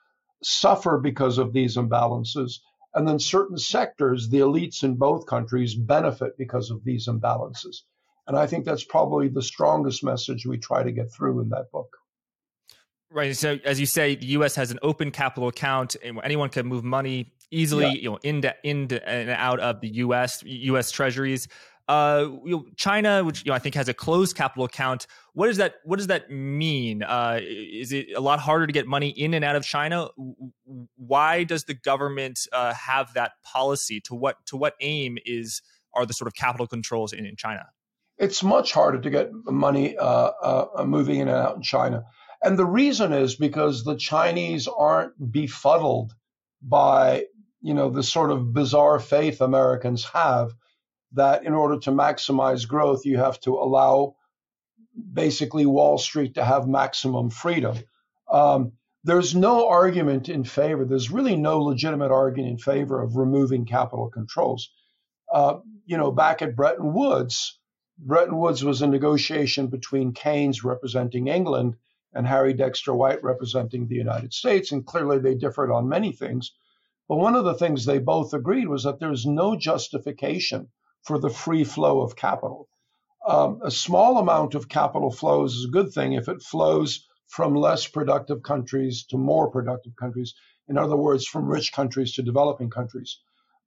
suffer because of these imbalances. And then certain sectors, the elites in both countries, benefit because of these imbalances. And I think that's probably the strongest message we try to get through in that book. Right. So, as you say, the U.S. has an open capital account, and anyone can move money easily, yeah. you know, into into and out of the U.S. U.S. Treasuries. Uh, you know, China, which you know I think has a closed capital account. What does that What does that mean? Uh, is it a lot harder to get money in and out of China? Why does the government uh, have that policy? To what To what aim is are the sort of capital controls in, in China? it's much harder to get money uh, uh, moving in and out in China. And the reason is because the Chinese aren't befuddled by, you know, the sort of bizarre faith Americans have that in order to maximize growth, you have to allow basically Wall Street to have maximum freedom. Um, there's no argument in favor, there's really no legitimate argument in favor of removing capital controls. Uh, you know, back at Bretton Woods, Bretton Woods was a negotiation between Keynes representing England and Harry Dexter White representing the United States, and clearly they differed on many things. But one of the things they both agreed was that there's no justification for the free flow of capital. Um, a small amount of capital flows is a good thing if it flows from less productive countries to more productive countries. In other words, from rich countries to developing countries.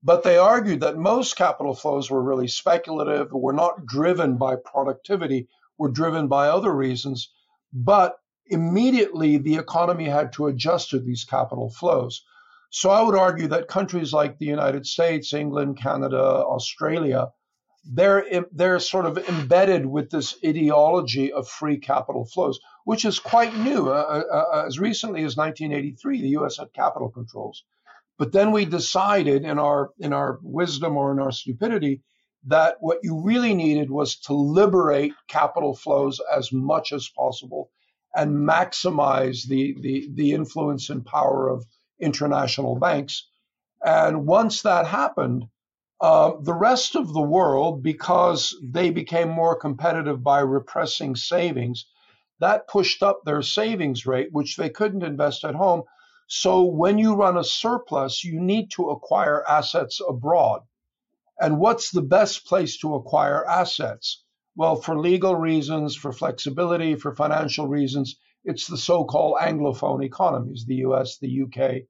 But they argued that most capital flows were really speculative, were not driven by productivity, were driven by other reasons. But immediately the economy had to adjust to these capital flows. So I would argue that countries like the United States, England, Canada, Australia, they're they're sort of embedded with this ideology of free capital flows, which is quite new. Uh, uh, uh as recently as 1983, the U.S. had capital controls, but then we decided in our in our wisdom or in our stupidity that what you really needed was to liberate capital flows as much as possible and maximize the the, the influence and power of international banks. And once that happened, uh, the rest of the world, because they became more competitive by repressing savings, that pushed up their savings rate, which they couldn't invest at home. So when you run a surplus, you need to acquire assets abroad. And what's the best place to acquire assets? Well, for legal reasons, for flexibility, for financial reasons, it's the so called Anglophone economies, the US, the UK,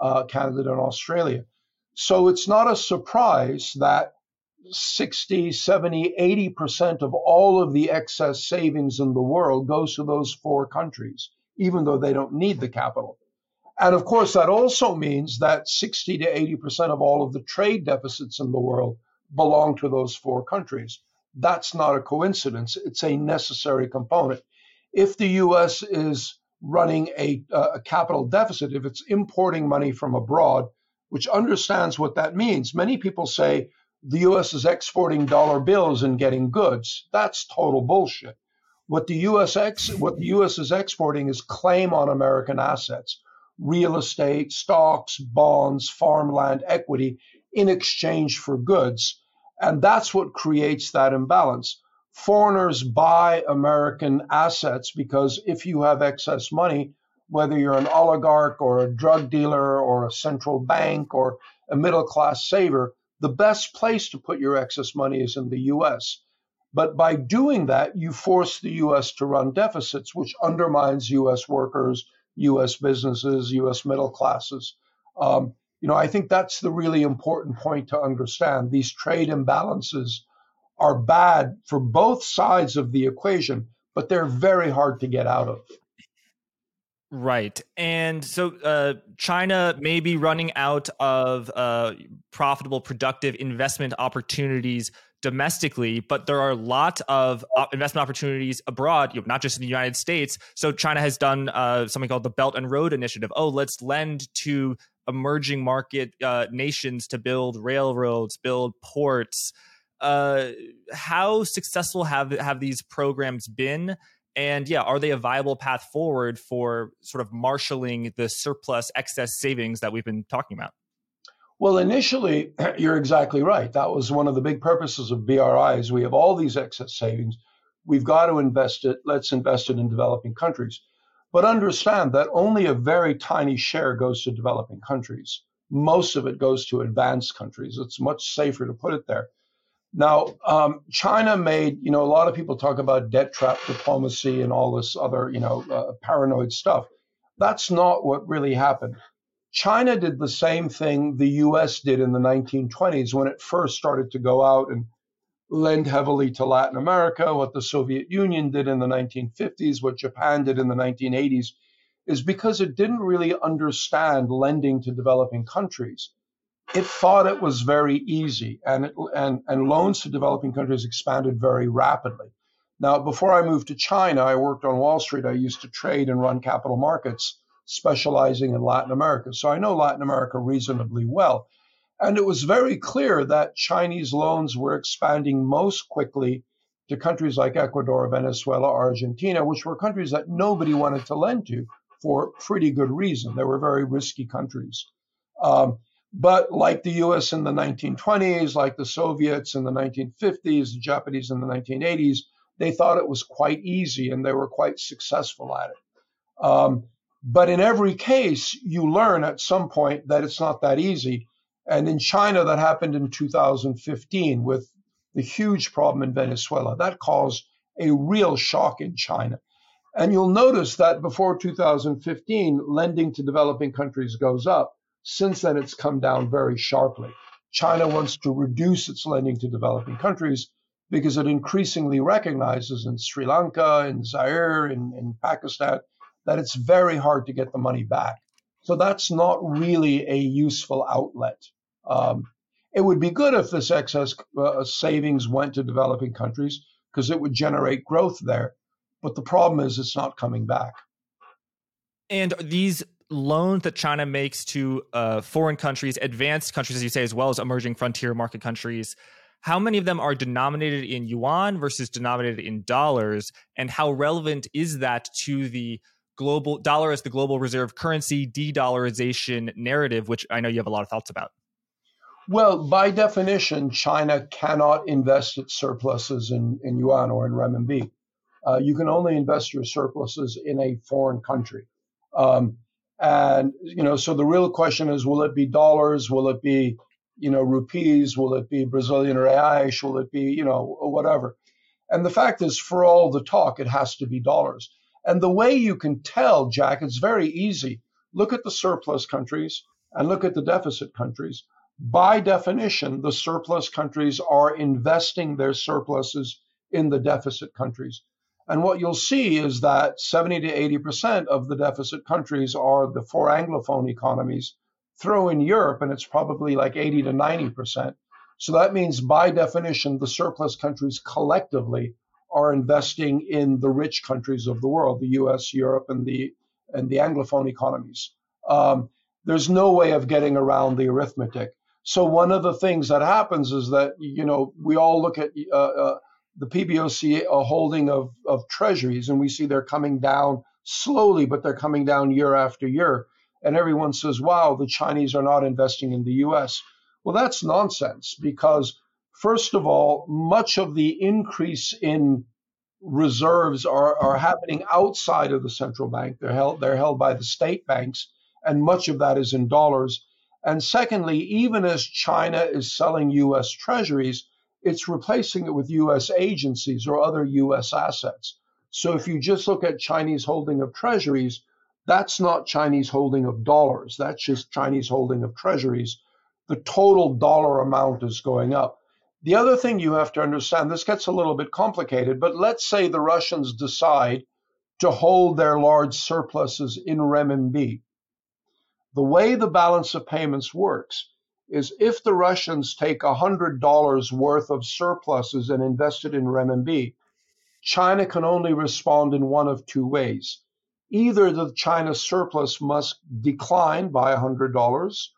uh, Canada, and Australia. So it's not a surprise that 60, 70, 80% of all of the excess savings in the world goes to those four countries, even though they don't need the capital. And of course, that also means that 60 to 80% of all of the trade deficits in the world belong to those four countries. That's not a coincidence. It's a necessary component. If the US is running a, uh, a capital deficit, if it's importing money from abroad, which understands what that means. Many people say the US is exporting dollar bills and getting goods. That's total bullshit. What the US ex, what the US is exporting is claim on American assets, real estate, stocks, bonds, farmland, equity in exchange for goods. And that's what creates that imbalance. Foreigners buy American assets because if you have excess money, whether you're an oligarch or a drug dealer or a central bank or a middle class saver, the best place to put your excess money is in the US. But by doing that, you force the US to run deficits, which undermines US workers, US businesses, US middle classes. Um, you know, I think that's the really important point to understand. These trade imbalances are bad for both sides of the equation, but they're very hard to get out of. Right. And so uh, China may be running out of uh, profitable, productive investment opportunities domestically, but there are a lot of investment opportunities abroad, you know, not just in the United States. So China has done uh, something called the Belt and Road Initiative. Oh, let's lend to emerging market uh, nations to build railroads, build ports. Uh, how successful have have these programs been? And yeah, are they a viable path forward for sort of marshaling the surplus excess savings that we've been talking about? Well, initially, you're exactly right. That was one of the big purposes of BRIs. We have all these excess savings. We've got to invest it. Let's invest it in developing countries. But understand that only a very tiny share goes to developing countries. Most of it goes to advanced countries. It's much safer to put it there. Now, um, China made, you know, a lot of people talk about debt trap diplomacy and all this other, you know, uh, paranoid stuff. That's not what really happened. China did the same thing the US did in the 1920s when it first started to go out and lend heavily to Latin America, what the Soviet Union did in the 1950s, what Japan did in the 1980s, is because it didn't really understand lending to developing countries. It thought it was very easy, and, it, and, and loans to developing countries expanded very rapidly. Now, before I moved to China, I worked on Wall Street. I used to trade and run capital markets, specializing in Latin America. So I know Latin America reasonably well. And it was very clear that Chinese loans were expanding most quickly to countries like Ecuador, Venezuela, Argentina, which were countries that nobody wanted to lend to for pretty good reason. They were very risky countries. Um, but like the US in the 1920s, like the Soviets in the 1950s, the Japanese in the 1980s, they thought it was quite easy and they were quite successful at it. Um, but in every case, you learn at some point that it's not that easy. And in China, that happened in 2015 with the huge problem in Venezuela. That caused a real shock in China. And you'll notice that before 2015, lending to developing countries goes up. Since then, it's come down very sharply. China wants to reduce its lending to developing countries because it increasingly recognizes in Sri Lanka, in Zaire, in, in Pakistan, that it's very hard to get the money back. So that's not really a useful outlet. Um, it would be good if this excess uh, savings went to developing countries because it would generate growth there. But the problem is it's not coming back. And these loans that China makes to uh, foreign countries, advanced countries, as you say, as well as emerging frontier market countries, how many of them are denominated in yuan versus denominated in dollars? And how relevant is that to the global dollar as the global reserve currency de-dollarization narrative which i know you have a lot of thoughts about? Well by definition china cannot invest its surpluses in, in yuan or in renminbi. Uh, you can only invest your surpluses in a foreign country. Um, and you know so the real question is will it be dollars will it be you know, rupees? Will it be Brazilian reais? Will it be, you know, whatever? And the fact is, for all the talk, it has to be dollars. And the way you can tell, Jack, it's very easy. Look at the surplus countries and look at the deficit countries. By definition, the surplus countries are investing their surpluses in the deficit countries. And what you'll see is that 70 to 80% of the deficit countries are the four Anglophone economies throw in Europe, and it's probably like 80 to 90 percent. So that means, by definition, the surplus countries collectively are investing in the rich countries of the world, the U.S., Europe, and the and the Anglophone economies. Um, there's no way of getting around the arithmetic. So one of the things that happens is that you know we all look at uh, uh, the PBOC a holding of of treasuries, and we see they're coming down slowly, but they're coming down year after year and everyone says, wow, the Chinese are not investing in the US. Well, that's nonsense because, first of all, much of the increase in reserves are, are happening outside of the central bank. They're held, they're held by the state banks, and much of that is in dollars. And secondly, even as China is selling US treasuries, it's replacing it with US agencies or other US assets. So if you just look at Chinese holding of treasuries, that's not Chinese holding of dollars. That's just Chinese holding of treasuries. The total dollar amount is going up. The other thing you have to understand, this gets a little bit complicated, but let's say the Russians decide to hold their large surpluses in renminbi. The way the balance of payments works is if the Russians take $100 worth of surpluses and invest it in renminbi, China can only respond in one of two ways either the China surplus must decline by $100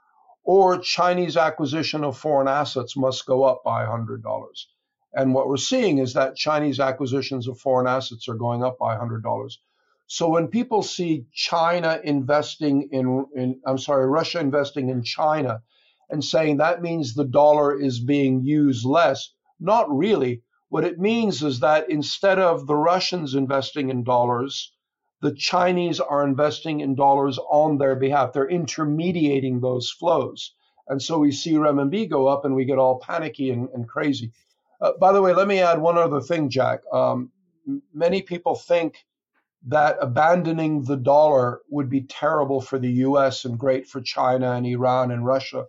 or Chinese acquisition of foreign assets must go up by $100. And what we're seeing is that Chinese acquisitions of foreign assets are going up by $100. So when people see China investing in, in, I'm sorry, Russia investing in China and saying that means the dollar is being used less, not really. What it means is that instead of the Russians investing in dollars, the Chinese are investing in dollars on their behalf. They're intermediating those flows. And so we see renminbi go up and we get all panicky and, and crazy. Uh, by the way, let me add one other thing, Jack. Um, many people think that abandoning the dollar would be terrible for the US and great for China and Iran and Russia.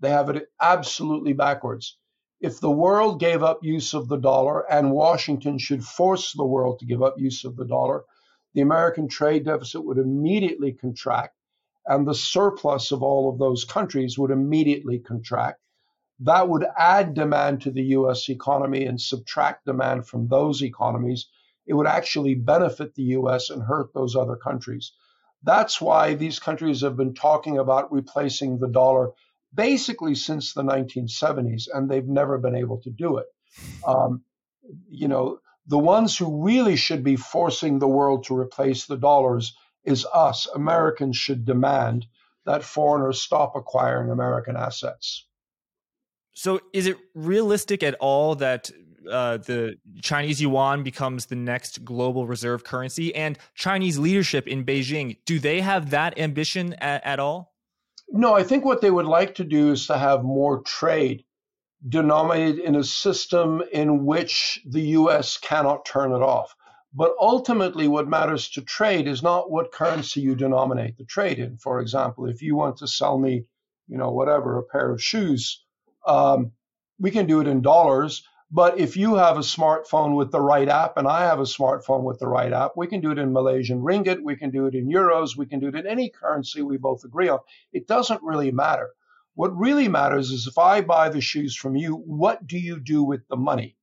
They have it absolutely backwards. If the world gave up use of the dollar, and Washington should force the world to give up use of the dollar, the American trade deficit would immediately contract. and the surplus of all of those countries would immediately contract. That would add demand to the US economy and subtract demand from those economies. It would actually benefit the US and hurt those other countries. That's why these countries have been talking about replacing the dollar basically since the 1970s, and they've never been able to do it. Um, you know, the ones who really should be forcing the world to replace the dollars is us. Americans should demand that foreigners stop acquiring American assets. So, is it realistic at all that uh, the Chinese yuan becomes the next global reserve currency? And Chinese leadership in Beijing, do they have that ambition at, at all? No, I think what they would like to do is to have more trade denominated in a system in which the US cannot turn it off. But ultimately, what matters to trade is not what currency you denominate the trade in. For example, if you want to sell me, you know, whatever, a pair of shoes, um, we can do it in dollars. But if you have a smartphone with the right app and I have a smartphone with the right app, we can do it in Malaysian ringgit, we can do it in euros, we can do it in any currency we both agree on. It doesn't really matter. What really matters is if I buy the shoes from you, what do you do with the money?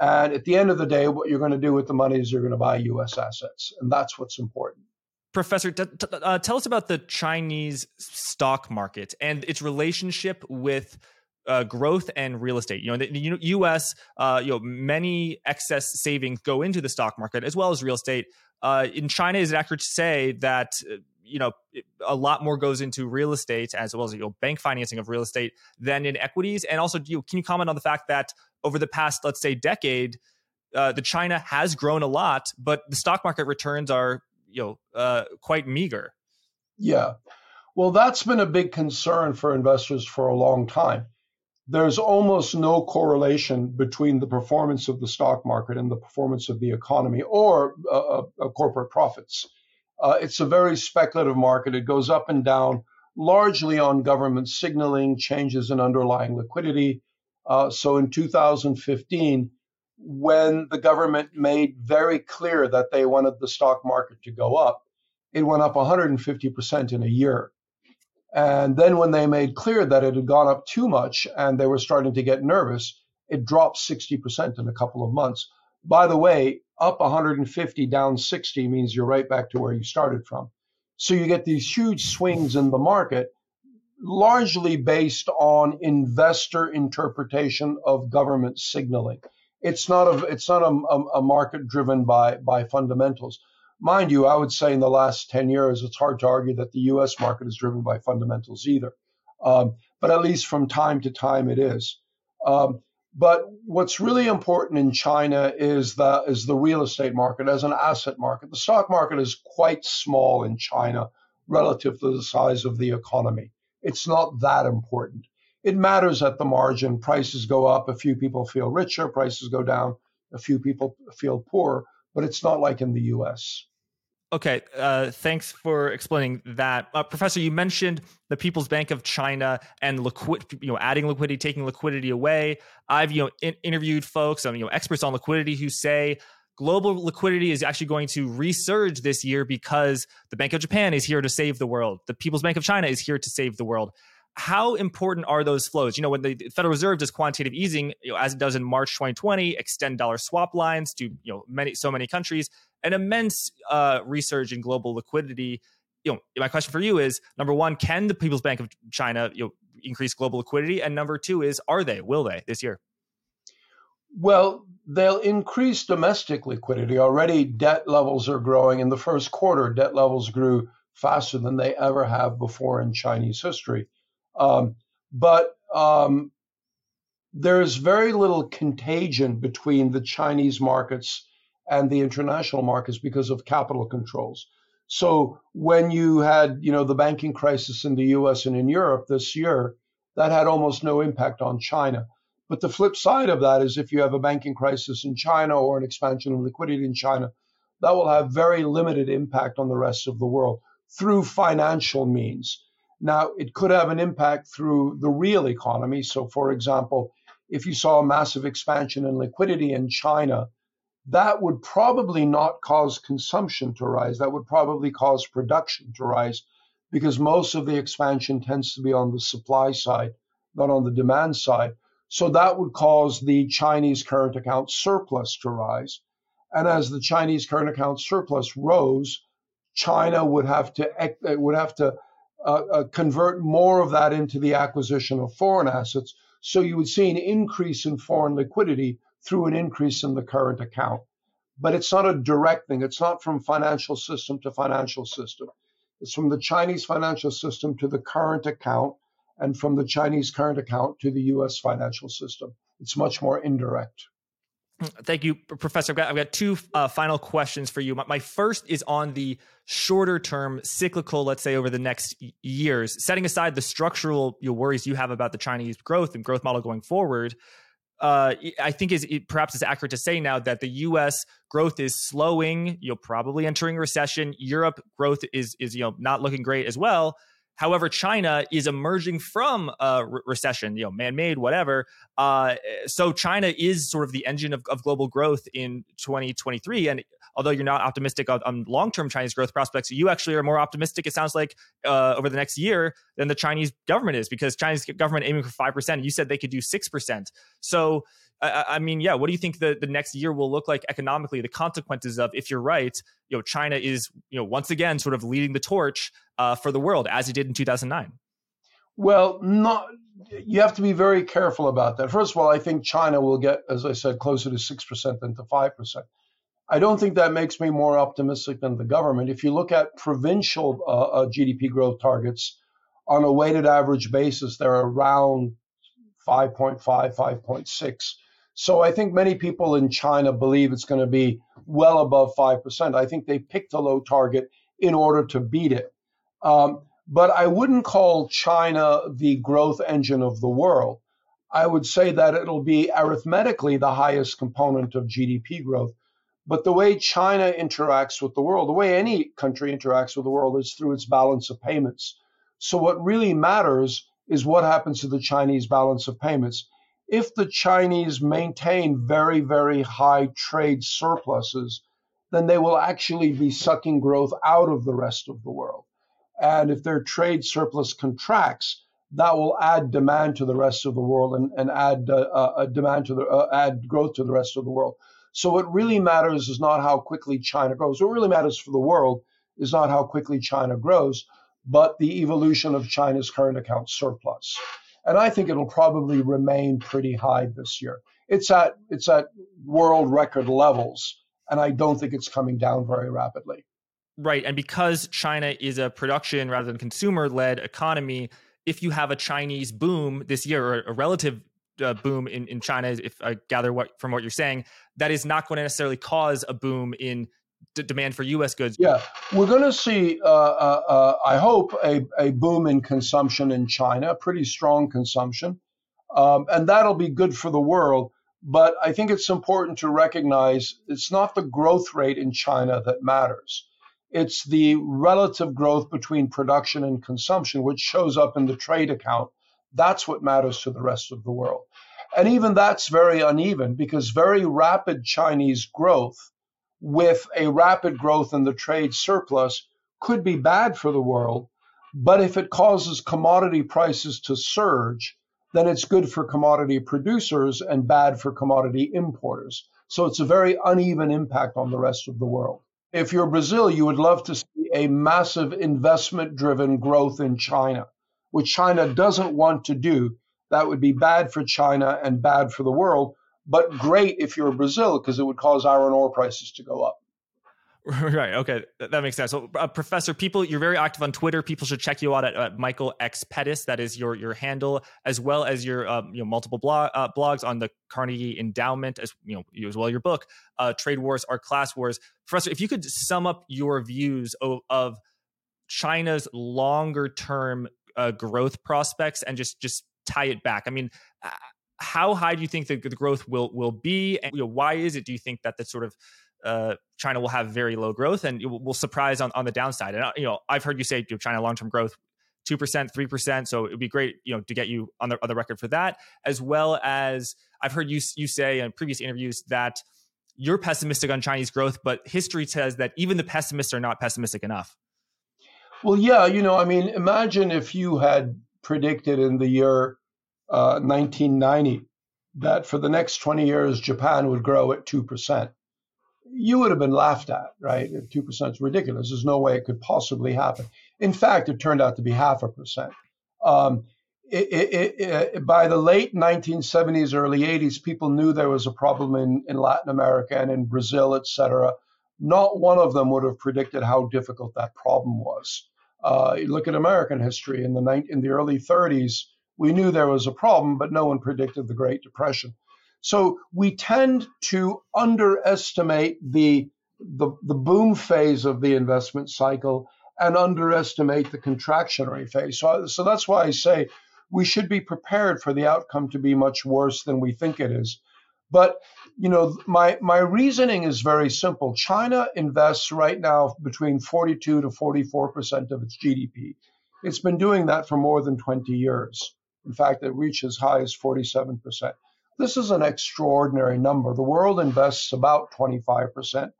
And at the end of the day, what you're going to do with the money is you're going to buy US assets. And that's what's important. Professor, t- t- uh, tell us about the Chinese stock market and its relationship with uh, growth and real estate. You know, the, the U.S. Uh, you know, many excess savings go into the stock market as well as real estate. Uh, in China, is it accurate to say that uh, you know a lot more goes into real estate as well as you know bank financing of real estate than in equities? And also, you can you comment on the fact that over the past, let's say, decade, uh, the China has grown a lot, but the stock market returns are you know uh, quite meager. Yeah. Well, that's been a big concern for investors for a long time there's almost no correlation between the performance of the stock market and the performance of the economy or uh, uh, corporate profits. Uh, it's a very speculative market. It goes up and down largely on government signaling, changes in underlying liquidity. Uh, so in 2015, when the government made very clear that they wanted the stock market to go up, it went up 150% in a year. And then when they made clear that it had gone up too much and they were starting to get nervous, it dropped 60% in a couple of months. By the way, up 150, down 60 means you're right back to where you started from. So you get these huge swings in the market, largely based on investor interpretation of government signaling. It's not a it's not a, a market driven by by fundamentals. Mind you, I would say in the last 10 years, it's hard to argue that the US market is driven by fundamentals either. Um, but at least from time to time it is. Um, but what's really important in China is the, is the real estate market as an asset market. The stock market is quite small in China relative to the size of the economy. It's not that important. It matters at the margin. Prices go up, a few people feel richer, prices go down, a few people feel poorer but it's not like in the US. Okay, uh, thanks for explaining that, uh, Professor. You mentioned the People's Bank of China and liquid, you know, adding liquidity, taking liquidity away. I've you know in- interviewed folks, um, you know, experts on liquidity who say global liquidity is actually going to resurge this year because the Bank of Japan is here to save the world. The People's Bank of China is here to save the world how important are those flows? You know, when the Federal Reserve does quantitative easing, you know, as it does in March 2020, extend dollar swap lines to you know many so many countries, an immense uh, resurge in global liquidity. You know, my question for you is: number one, can the People's Bank of China you know increase global liquidity? And number two is, are they? Will they this year? Well, they'll increase domestic liquidity. Already, debt levels are growing. In the first quarter, debt levels grew faster than they ever have before in Chinese history. Um, but um, there's very little contagion between the Chinese markets and the international markets because of capital controls. So when you had, you know, the banking crisis in the U.S. and in Europe this year, that had almost no impact on China. But the flip side of that is if you have a banking crisis in China or an expansion of liquidity in China, that will have very limited impact on the rest of the world through financial means. Now, it could have an impact through the real economy. So, for example, if you saw a massive expansion in liquidity in China, that would probably not cause consumption to rise. That would probably cause production to rise because most of the expansion tends to be on the supply side, not on the demand side. So that would cause the Chinese current account surplus to rise. And as the Chinese current account surplus rose, China would have to would have to uh, uh, convert more of that into the acquisition of foreign assets. So you would see an increase in foreign liquidity through an increase in the current account. But it's not a direct thing. It's not from financial system to financial system. It's from the Chinese financial system to the current account and from the Chinese current account to the US financial system. It's much more indirect. Thank you, Professor. I've got, I've got two uh, final questions for you. My, my, first is on the shorter term cyclical, let's say over the next years, setting aside the structural worries you have about the Chinese growth and growth model going forward. Uh, I think is it, perhaps it's accurate to say now that the U.S. growth is slowing. You're probably entering recession. Europe growth is is you know not looking great as well. However, China is emerging from a re- recession, you know, man-made, whatever. Uh, so China is sort of the engine of, of, global growth in 2023. And although you're not optimistic on, on, long-term Chinese growth prospects, you actually are more optimistic. It sounds like uh, over the next year than the Chinese government is, because Chinese government aiming for five percent. You said they could do six percent. So I, I, mean, yeah, what do you think the, the next year will look like economically? The consequences of, if you're right, you know, China is, you know, once again sort of leading the torch uh, for the world as it did in 2009. Well, not you have to be very careful about that. First of all, I think China will get, as I said, closer to six percent than to five percent. I don't think that makes me more optimistic than the government. If you look at provincial uh, uh, GDP growth targets on a weighted average basis, they're around 5.5, 5.6. So I think many people in China believe it's going to be well above 5%. I think they picked a low target in order to beat it. Um, but I wouldn't call China the growth engine of the world. I would say that it'll be arithmetically the highest component of GDP growth. But the way China interacts with the world, the way any country interacts with the world, is through its balance of payments. So what really matters is what happens to the Chinese balance of payments if the Chinese maintain very, very high trade surpluses, then they will actually be sucking growth out of the rest of the world. And if their trade surplus contracts, that will add demand to the rest of the world and, and add uh, uh, demand to the uh, add growth to the rest of the world. So what really matters is not how quickly China grows. What really matters for the world is not how quickly China grows, but the evolution of China's current account surplus and I think it'll probably remain pretty high this year. It's at it's at world record levels, and I don't think it's coming down very rapidly. Right, and because China is a production rather than consumer-led economy, if you have a Chinese boom this year or a relative uh, boom in, in China, if I gather what from what you're saying, that is not going to necessarily cause a boom in d- demand for U.S. goods. Yeah, we're going to see, uh, uh, uh, I hope, a, a boom in consumption in China, pretty strong consumption, um, and that'll be good for the world. But I think it's important to recognize it's not the growth rate in China that matters. It's the relative growth between production and consumption, which shows up in the trade account. That's what matters to the rest of the world. And even that's very uneven because very rapid Chinese growth with a rapid growth in the trade surplus could be bad for the world. But if it causes commodity prices to surge, then it's good for commodity producers and bad for commodity importers. So it's a very uneven impact on the rest of the world. If you're Brazil, you would love to see a massive investment driven growth in China, which China doesn't want to do. That would be bad for China and bad for the world but great if you're Brazil because it would cause iron ore prices to go up. Right. Okay, that makes sense. So, uh, Professor, people, you're very active on Twitter. People should check you out at, at Michael X Pettis. That is your your handle, as well as your um, you know multiple blog, uh, blogs on the Carnegie Endowment, as you know, as well your book, uh, Trade Wars Are Class Wars. Professor, if you could sum up your views of, of China's longer term uh, growth prospects and just just tie it back. I mean, uh, how high do you think the, the growth will will be, and you know, why is it? Do you think that the sort of uh, China will have very low growth and will, surprise on, on the downside? And uh, you know, I've heard you say you know, China long term growth two percent, three percent. So it would be great, you know, to get you on the on the record for that, as well as I've heard you you say in previous interviews that you're pessimistic on Chinese growth, but history says that even the pessimists are not pessimistic enough. Well, yeah, you know, I mean, imagine if you had predicted in the year uh, 1990 that for the next 20 years Japan would grow at 2%. You would have been laughed at, right? 2% is ridiculous. There's no way it could possibly happen. In fact, it turned out to be half a percent. Um, it, it, it, by the late 1970s, early 80s, people knew there was a problem in, in Latin America and in Brazil, et cetera. Not one of them would have predicted how difficult that problem was. Uh, look at American history in the in the early 30s, we knew there was a problem, but no one predicted the Great Depression. So we tend to underestimate the, the, the boom phase of the investment cycle and underestimate the contractionary phase. So, so that's why I say we should be prepared for the outcome to be much worse than we think it is. But you know, my my reasoning is very simple. China invests right now between 42 to 44 percent of its GDP. It's been doing that for more than 20 years. In fact, it reached as high as 47 percent. This is an extraordinary number. The world invests about 25 percent.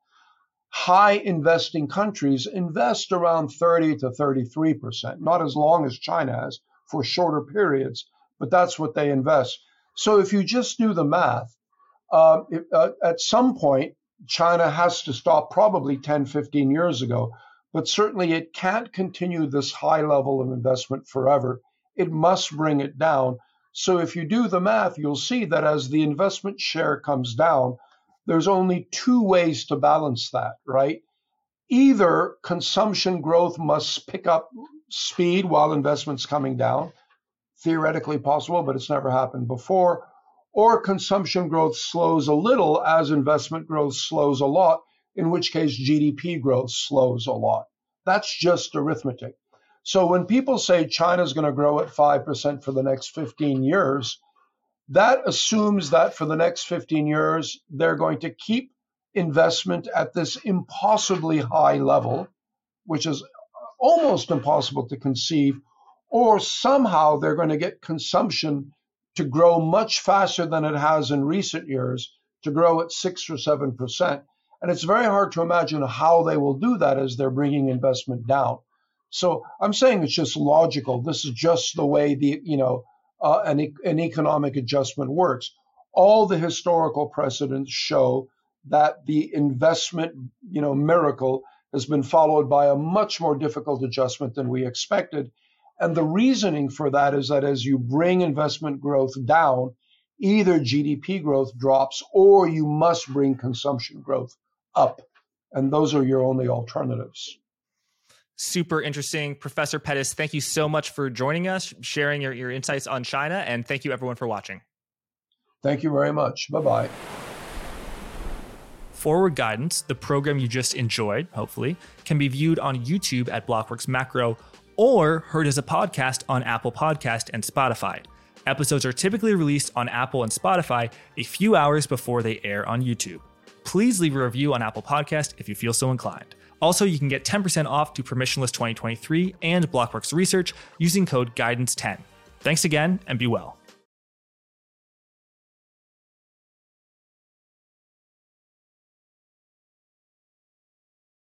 High investing countries invest around 30 to 33 percent, not as long as China has, for shorter periods, but that's what they invest. So if you just do the math, uh, uh, at some point, China has to stop probably 10, 15 years ago, but certainly it can't continue this high level of investment forever. It must bring it down. So if you do the math, you'll see that as the investment share comes down, there's only two ways to balance that, right? Either consumption growth must pick up speed while investment's coming down, theoretically possible, but it's never happened before, or consumption growth slows a little as investment growth slows a lot, in which case GDP growth slows a lot. That's just arithmetic. So when people say China's going to grow at 5% for the next 15 years, that assumes that for the next 15 years, they're going to keep investment at this impossibly high level, which is almost impossible to conceive, or somehow they're going to get consumption to grow much faster than it has in recent years, to grow at six or seven percent. And it's very hard to imagine how they will do that as they're bringing investment down. So I'm saying it's just logical. This is just the way the you know uh, an, an economic adjustment works. All the historical precedents show that the investment you know miracle has been followed by a much more difficult adjustment than we expected. And the reasoning for that is that as you bring investment growth down, either GDP growth drops or you must bring consumption growth up. And those are your only alternatives. Super interesting. Professor Pettis, thank you so much for joining us, sharing your, your insights on China, and thank you everyone for watching. Thank you very much. Bye bye. Forward Guidance, the program you just enjoyed, hopefully, can be viewed on YouTube at Blockworks Macro or heard as a podcast on Apple Podcast and Spotify. Episodes are typically released on Apple and Spotify a few hours before they air on YouTube. Please leave a review on Apple Podcast if you feel so inclined. Also, you can get 10% off to Permissionless 2023 and Blockworks Research using code GUIDANCE10. Thanks again and be well.